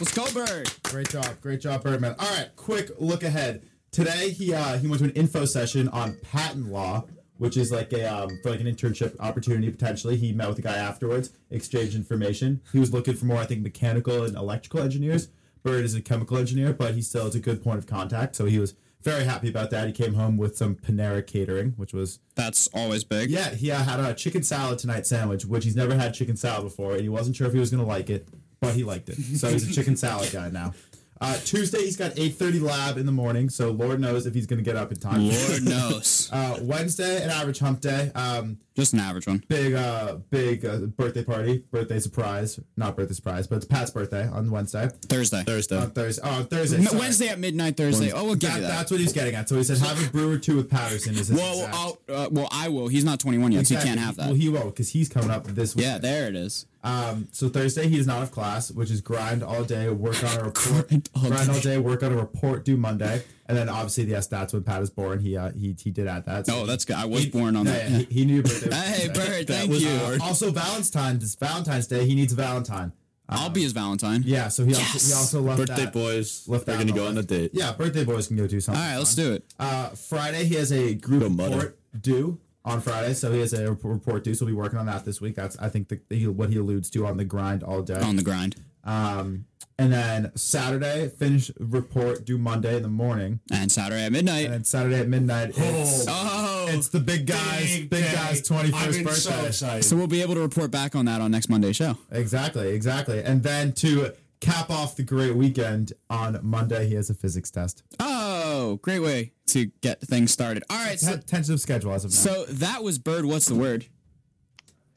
Let's go, Bird. Great job, great job, Birdman. All right, quick look ahead. Today he uh, he went to an info session on patent law, which is like a um, for like an internship opportunity potentially. He met with a guy afterwards, exchanged information. He was looking for more, I think, mechanical and electrical engineers. Bird is a chemical engineer, but he still is a good point of contact. So he was very happy about that. He came home with some Panera catering, which was That's always big. yeah. He uh, had a chicken salad tonight sandwich, which he's never had chicken salad before, and he wasn't sure if he was gonna like it, but he liked it. So he's a chicken salad guy now. Uh, Tuesday he's got 8:30 lab in the morning, so Lord knows if he's gonna get up in time. Lord knows. *laughs* Uh, Wednesday, an average hump day. Um, Just an average one. big, uh, big uh, birthday party, birthday surprise. Not birthday surprise, but it's Pat's birthday on Wednesday. Thursday. Thursday. On Thursday. Oh, Thursday. Sorry. Wednesday at midnight, Thursday. Oh, we'll give That, you that. that's what he's getting at. So he said, have a brew or two with Patterson. Is his well, exact- I'll, uh, well, I will. He's not 21 yet, so he Exactly. can't have that. Well, he will because he's coming up this week. yeah, there it is. Um, so Thursday he does not have class, which is grind all day, work on a report, *laughs* Grind all day. day, work on a report due Monday, and then obviously yes, that's when Pat is born. He uh, he he did add that. So Oh, that's good. I was he- born on yeah, that. yeah, He, he knew your birthday. was Hey, today. Bird, thank was you. hard. Also, Valentine's Valentine's Day. He needs a Valentine. I'll be his Valentine. Yeah, so he also Yes! he also left Birthday that, boys. left They're that going to go on a date. Yeah, birthday boys can go do something. All right, let's fun. do it. Uh, Friday he has a group Go Muddy. report due on Friday, so he has a report due. So we'll be working on that this week. That's I think the, the what he alludes to on the grind all day. On the grind. Um, and then Saturday, finish report due Monday in the morning. And Saturday at midnight. And then Saturday at midnight, it's, oh. it's the big guy's big, day. guy's twenty I've first been so birthday. excited. so we'll be able to report back on that on next Monday's show. exactly, exactly. And then to cap off the great weekend on Monday, he has a physics test. Oh, great way to get things started. All right, so Tentative schedule as of now. So that was Bird. What's the word?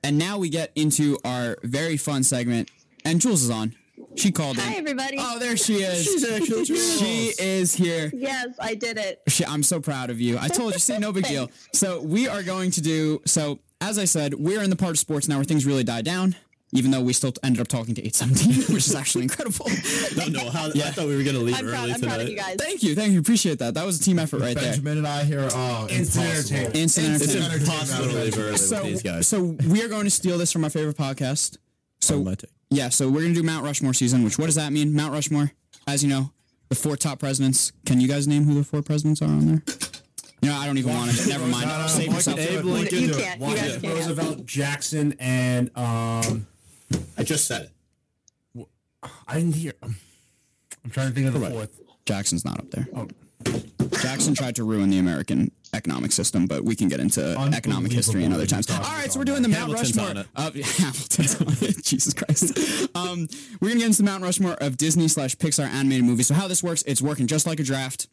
And now we get into our very fun segment. And Jules is on. She called Hi, in. everybody. Oh, there she is. She's actually *laughs* Jules. She is here. Yes, I did it. She, I'm so proud of you. I told you, see, no big deal. *laughs* So we are going to do. So as I said, we're in the part of sports now where things really die down. Even though we still ended up talking to 817, *laughs* which is actually incredible. No, no. How, I thought we were going to leave I'm early proud, I'm tonight. proud of you guys. Thank you, thank you, appreciate that. That was a team effort right there. Benjamin and I here, oh, Instant impossible. entertainment. Instant It's entertainment. impossible to leave early So, with these guys. so we are going to steal this from our favorite podcast. So my take. Yeah, so we're gonna do Mount Rushmore season. Which what does that mean? Mount Rushmore, as you know, the four top presidents. Can you guys name who the four presidents are on there? You know, I don't even want to. Never mind. No, no, Save no, yourself. Abe You Lincoln. you do it. can't. You guys can't. Roosevelt, Jackson, and um, I just said it. I didn't hear. I'm trying to think of the fourth. Jackson's not up there. Jackson tried to ruin the American economic system, but we can get into economic history another time. All right, so we're doing the Mount Hamilton's Rushmore. on it. Of, *laughs* Hamilton's on it. *laughs* Jesus Christ. Um, we're gonna get into the Mount Rushmore of Disney slash Pixar animated movies. So how this works? It's working just like a draft.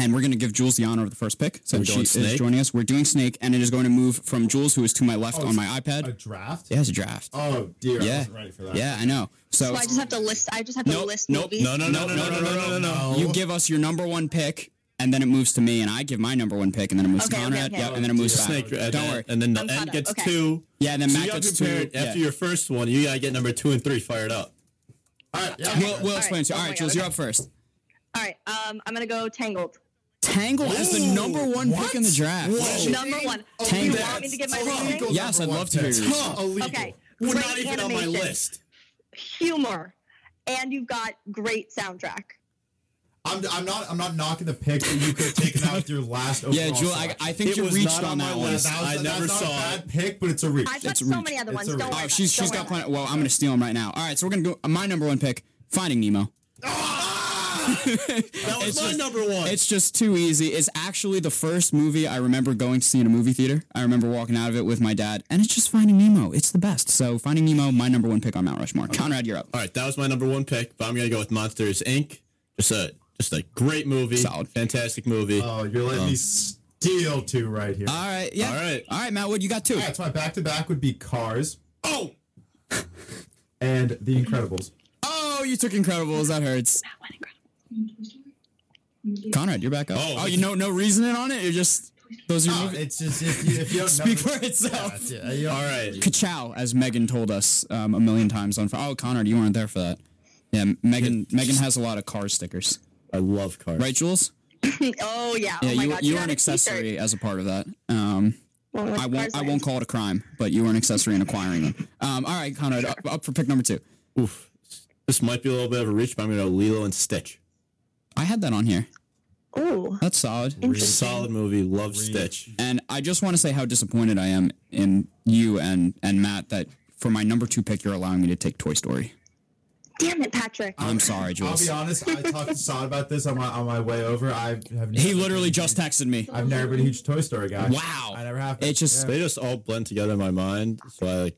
And we're going to give Jules the honor of the first pick. So we she doing is Snake? joining us. We're doing Snake, and it is going to move from Jules, who is to my left on my A iPad. draft? Yeah, it's a draft. Oh dear, I yeah. wasn't ready for that. Yeah, I know. So So I just have to list. I just have to Nope, list nope, movies. No, no, no, no, no, no, no, no, no, no. you give us your number one pick, and then it moves to me, and I give my number one pick, and then it moves Okay, to okay, Conrad. okay. Yep, and then it moves back. Snake, and Don't then, worry. and then the I'm end gets okay. two. Yeah, and then So Matt gets two. prepared Yeah. after your first one. You gotta get number two and three fired up. All right, yeah. We'll, we'll All explain right. to you. Oh All God, Jules, you're up first. All right. Um, I'm gonna go Tangled. Tangled as the number one pick in the draft. Number one. Do oh, you Tangled. want me to give my reasoning? Yes, I'd love to hear pick. yours. Okay. We're Great not even on my list. Humor, and you've got great soundtrack. I'm, I'm not I'm not knocking the pick that you could have taken out with your last *laughs* Yeah, Jules, I. I think It you reached on on that one. list. That was, I never not saw a it. bad pick, but it's a reach. I've got It's a so reach. many other ones. a Don't reach. worry. Oh, about she's it. she's Don't got worry plenty. Well, I'm gonna steal them right now. All right, so we're gonna go. My number one pick, Finding Nemo. Ah! That was It's my just- number one. It's just too easy. It's actually the first movie I remember going to see in a movie theater. I remember walking out of it with my dad, and it's just Finding Nemo. It's the best. So Finding Nemo, my number one pick on Mount Rushmore. Conrad, you're up. All right, that was my number one pick, but I'm gonna go with Monsters Inc. Just a just a great movie, Solid. fantastic movie. Oh, you're letting me um, steal two right here. All right, yeah. All right. all right, Matt Wood, you got two. All right, so my back to back would be Cars oh, and The Incredibles. Oh, you took Incredibles. That hurts. Conrad, you're back up. Oh. Oh, you know no reasoning on it. You're just those are your Oh, it's just if you, if you don't *laughs* Speak know, for itself. Yeah, yeah, all right. Ka-chow, as Megan told us um, a million times on. Oh, Conrad, you weren't there for that. Yeah, Megan. Megan has a lot of car stickers, I love cars. right, Jules? *clears throat* Oh yeah. Yeah, oh my you, God. you got were an a t-shirt. accessory as a part of that. Um, Well, I won't. I won't call it a crime, but you were an accessory in acquiring them. Um, all right, Conrad, up, up for pick number two. Oof. This might be a little bit of a reach, but I'm gonna go Lilo and Stitch. I had that on here. Oh, That's solid. Solid movie. Love Stitch. And I just want to say how disappointed I am in you and and Matt that for my number two pick, you're allowing me to take Toy Story. Damn it, Patrick. I'm sorry, I'll be honest. I talked to Saad about this on my on my way over. I have. He literally been- just texted me. I've never been a huge Toy Story guy. Wow. I never have. It just They just all blend together in my mind, so I like.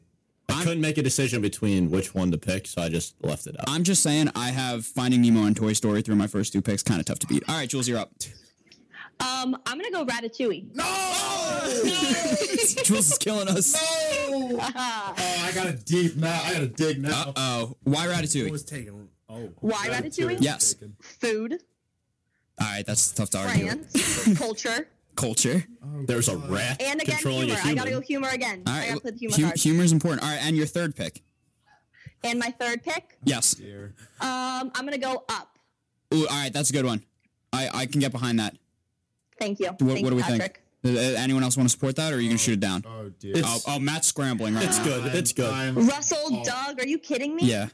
I couldn't make a decision between which one to pick, so I just left it up. I'm just saying I have Finding Nemo and Toy Story through my first two picks. Kind of tough to beat. All right, Jules, you're up. Um, I'm gonna go Ratatouille. No *laughs* Jules is killing us. No! *laughs* Oh, I got a deep now. I got to dig now. Oh, why Ratatouille? was taken. Oh, Why Ratatouille? Yes. Food, All right, that's tough to argue. France, *laughs* culture, Culture. There's a rat and again controlling humor. a I human. gotta go humor again. All right, I gotta play the humor hu- card. humor's important. All right, and your third pick. and my third pick, Yes. Dear. um, I'm gonna go up. Ooh, all right, that's a good one. I, I can get behind that. Thank you. What, Thank what do we Patrick. think? Uh, anyone else want to support that, or are you gonna shoot it down? Oh dear. Oh, oh, Matt's scrambling right It's now. good. It's good. I'm- Russell, Doug, are you kidding me? Yeah,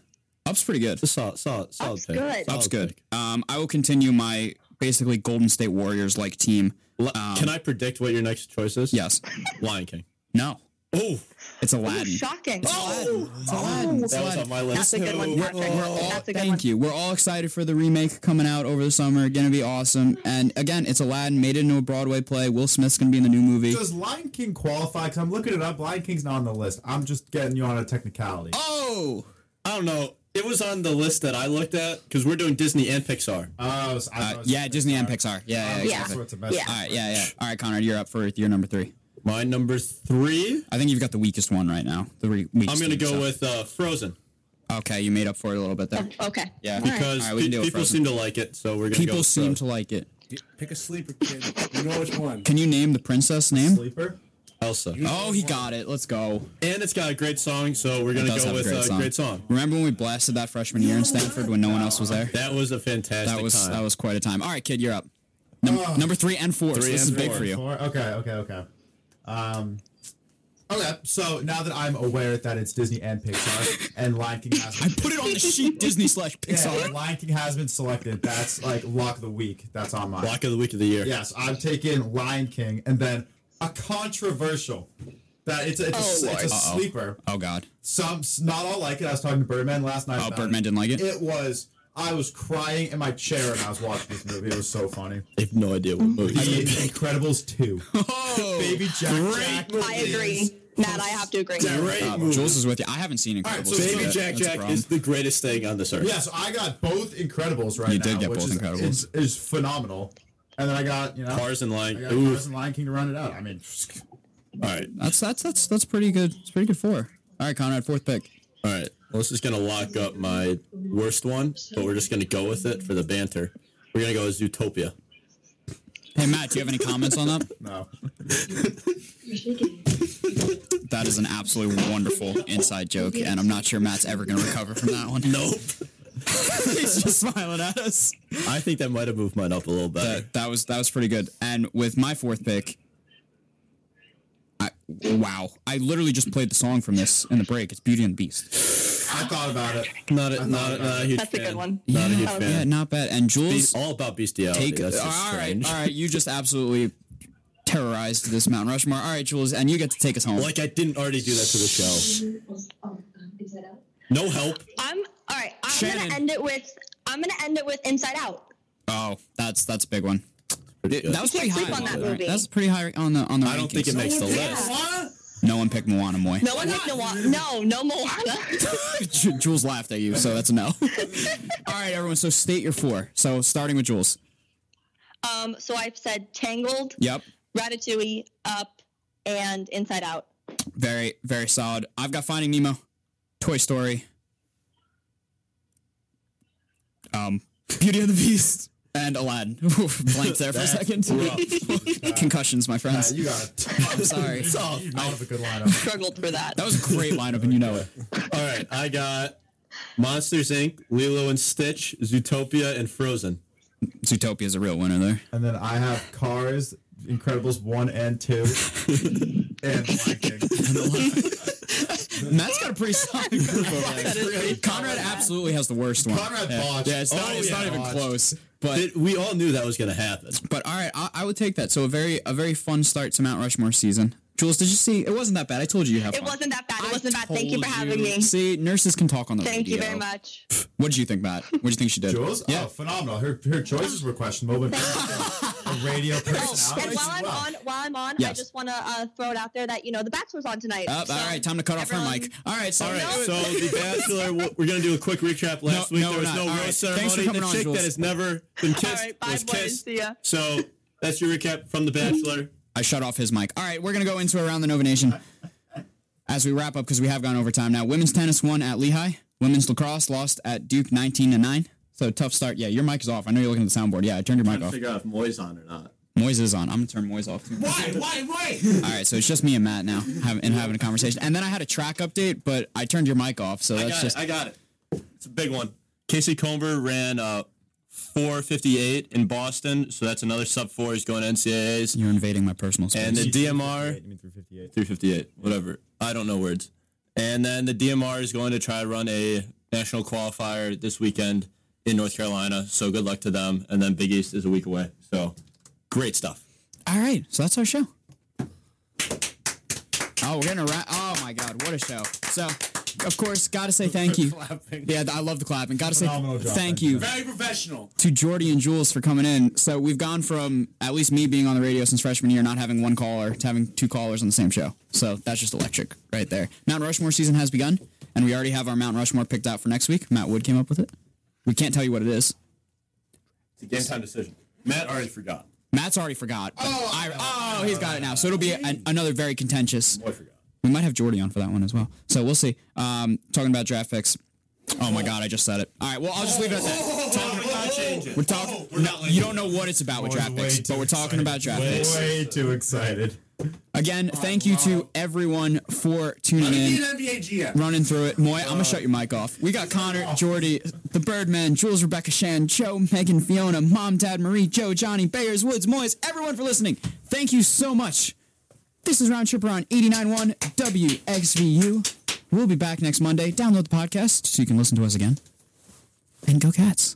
up's pretty good. It's a solid, solid, solid Up's pick. good. Solid Up's good. pick. Um, I will continue my basically Golden State Warriors like team. L- um, Can I predict what your next choice is? Yes. Lion King. No. Oh, It's Ooh, Aladdin. shocking. Oh, it's Aladdin. It's that was on my list. That's a good one, too. Patrick. That's a oh, good Thank one. you. We're all excited for the remake coming out over the summer. Gonna be awesome. And again, it's Aladdin made it into a Broadway play. Will Smith's gonna be in the new movie. Does Lion King qualify? Because I'm looking it up. Lion King's not on the list. I'm just getting you on a technicality. Oh, I don't know. It was on the list that I looked at because we're doing Disney and Pixar. Oh, so uh, thought it was yeah, Disney and Pixar. Yeah, yeah, Yeah. exactly. So it's a mess. Yeah. All right, yeah, yeah. All right, Connor, you're up for your number three. My number three, I think you've got the weakest one right now. The re- weakest. I'm going to go so- with uh, Frozen Okay, you made up for it a little bit there. Okay. Yeah, because All right, pe- people seem to like it, so we're going to People with seem to like it. pick a sleeper kid. You know which one. Can you name the princess name? Sleeper. Elsa. Oh, he got it. Let's go. And it's got a great song, so we're gonna go have a with great a song. great song. Remember when we blasted that freshman year in Stanford when no one else was there? That was a fantastic That was time. that was quite a time. All right, kid, you're up. Num- number three and four. so Three this is and big four. for you. Four? Okay, okay, okay. Um, okay, so now that I'm aware that it's Disney and Pixar, *laughs* and Lion King has I put it on the sheet. *laughs* Disney slash yeah, Pixar. Lion King has been selected. That's like lock of the week. That's on mine. Block of the week of the year. Yes, I'm taking Lion King, and then a controversial. That it's a, it's Oh, a, it's a sleeper. Oh God. Some not all like it. I was talking to Birdman last night. Oh, about Birdman didn't like it? It was. I was crying in my chair when I was watching this movie. It was so funny. I have no idea what movie. The. Incredibles two. *laughs* Oh, Baby Jack. Jack I agree. Matt, I have to agree. Great Uh, movie. Jules is with you. I haven't seen Incredibles. right, so. Baby Jack Jack is the greatest thing on this earth. Yeah, so I got both Incredibles right You now. did get which both is, Incredibles. Is, is phenomenal. And then I got you know Cars and I Lion. got Cars and Lion King to run it out. I mean, All right. That's that's that's that's pretty good. It's pretty good four. All right, Conrad, fourth pick. All right. Well, this is going to lock up my worst one, but we're just going to go with it for the banter. We're going to go with Zootopia. Hey Matt, do you have any comments on that? *laughs* No. That is an absolutely wonderful inside joke, and I'm not sure Matt's ever going to recover from that one. Nope. *laughs* He's just smiling at us. I think that might have moved mine up a little bit. That, that was that was pretty good. And with my fourth pick, I, wow, I literally just played the song from this in the break. It's Beauty and the Beast. I thought about it. Not a, not, a, not a huge That's a good one. Not a huge Yeah. fan. Yeah, not bad. And Jules, Beast, all about bestiality. take That's just all right, strange. all right. You just absolutely terrorized this Mount Rushmore. All right, Jules, and you get to take us home. Like I didn't already do that to the show. Inside Out. No help. I'm all right. I'm Shannon. gonna end it with. I'm gonna end it with Inside Out. Oh, that's that's a big one. Pretty. That was pretty high. on that Right, movie. That's pretty high on the on the. I don't think it makes the list. No one picked Moana Moy. No one picked Moana. No, no Moana. *laughs* Jules laughed at you, so that's a no. *laughs* All right, everyone. So state your four. So starting with Jules. um. So I've said Tangled, Yep. Ratatouille, Up, and Inside Out. Very, very solid. I've got Finding Nemo, Toy Story, um, Beauty and the Beast, and Aladdin. *laughs* Blanked there for a second. *laughs* Concussions, my friends. You got it. I'm sorry. *laughs* I have a good lineup. Struggled for that. That was a great lineup, and you know it. All right, I got Monsters Inc., Lilo and Stitch, Zootopia, and Frozen. Zootopia is a real winner there. And then I have Cars, Incredibles 1 and 2, and Lion King. Matt's got a pretty solid *laughs* group over there. Conrad absolutely has the worst one. Conrad yeah. botched. Yeah, it's not, Oh, it's yeah, not even botched. close. But It- we all knew that was going to happen. But all right, I, I would take that. So a very a very fun start to Mount Rushmore season. Jules, did you see? It wasn't that bad. I told you you have It fun. wasn't that bad. It I wasn't bad. Thank you for having you. me. See, nurses can talk on the radio. Thank you very much. What did you think, Matt? What did you think she did? Jules? Yeah. Oh, phenomenal. Her, her choices were questionable, but *laughs* a radio *laughs* personality. and while I'm Wow. on, while I'm on, I just want to uh, throw it out there that you know the Bachelor's on tonight. Up, so all right, time to cut off her mic. All right, so All right, No. so The Bachelor, we're going to do a quick recap. Last No, week, no, there was we're no not. All right, ceremony. thanks for coming the on, chick Jules. that has never been kissed right, bye, was boys. kissed. See ya. So that's your recap from The Bachelor. I shut off his mic. All right, we're gonna go into around the Nova Nation as we wrap up because we have gone over time now. Women's tennis won at Lehigh. Women's lacrosse lost at Duke, nineteen to nine. So tough start. Yeah, your mic is off. I know you're looking at the soundboard. Yeah, I turned your mic off. figure out if Moy's on or not. Moise is on. I'm gonna turn Moise off too. Why? Why? Why? All right, so it's just me and Matt now, having, and having a conversation. And then I had a track update, but I turned your mic off, so I that's got just. it. I got it. It's a big one. Casey Comber ran uh, 458 in Boston, so that's another sub four. He's going to NCAAs. You're invading my personal space. And the DMR, You mean 358. 358, whatever. I don't know words. And then the DMR is going to try to run a national qualifier this weekend in North Carolina. So good luck to them. And then Big East is a week away. So great stuff. All right, so that's our show. Oh, we're gonna wrap. Oh my God, what a show! So, of course, gotta say thank *laughs* you. Yeah, I love the clapping. Gotta say job, thank thank you Very professional. to Jordy and Jules for coming in. So we've gone from at least me being on the radio since freshman year, not having one caller, to having two callers on the same show. So that's just electric right there. Mount Rushmore season has begun, and we already have our Mount Rushmore picked out for next week. Matt Wood came up with it. We can't tell you what it is. It's a game time decision. Matt already forgot. Matt's already forgot. but I, oh, he's got it now. So it'll be an, another very contentious. Boy forgot. We might have Jordy on for that one as well. So we'll see. Um, talking about draft picks. Oh my God, I just said it. All right, well, I'll just leave it at that. Talking- about, we're talking. no, you don't know what it's about with draft Way picks, but we're talking about draft picks. Way too excited. Again, thank you to everyone for tuning in, running through it. Moy, I'm gonna shut your mic off. We got Connor, Jordy, the Birdman, Jules, Rebecca Shan, Joe, Megan, Fiona, Mom, Dad, Marie, Joe, Johnny, Bayers, Woods, Moyes, everyone for listening. Thank you so much. This is Round Tripper on 89.1 WXVU. We'll be back next Monday. Download the podcast so you can listen to us again. And go Cats.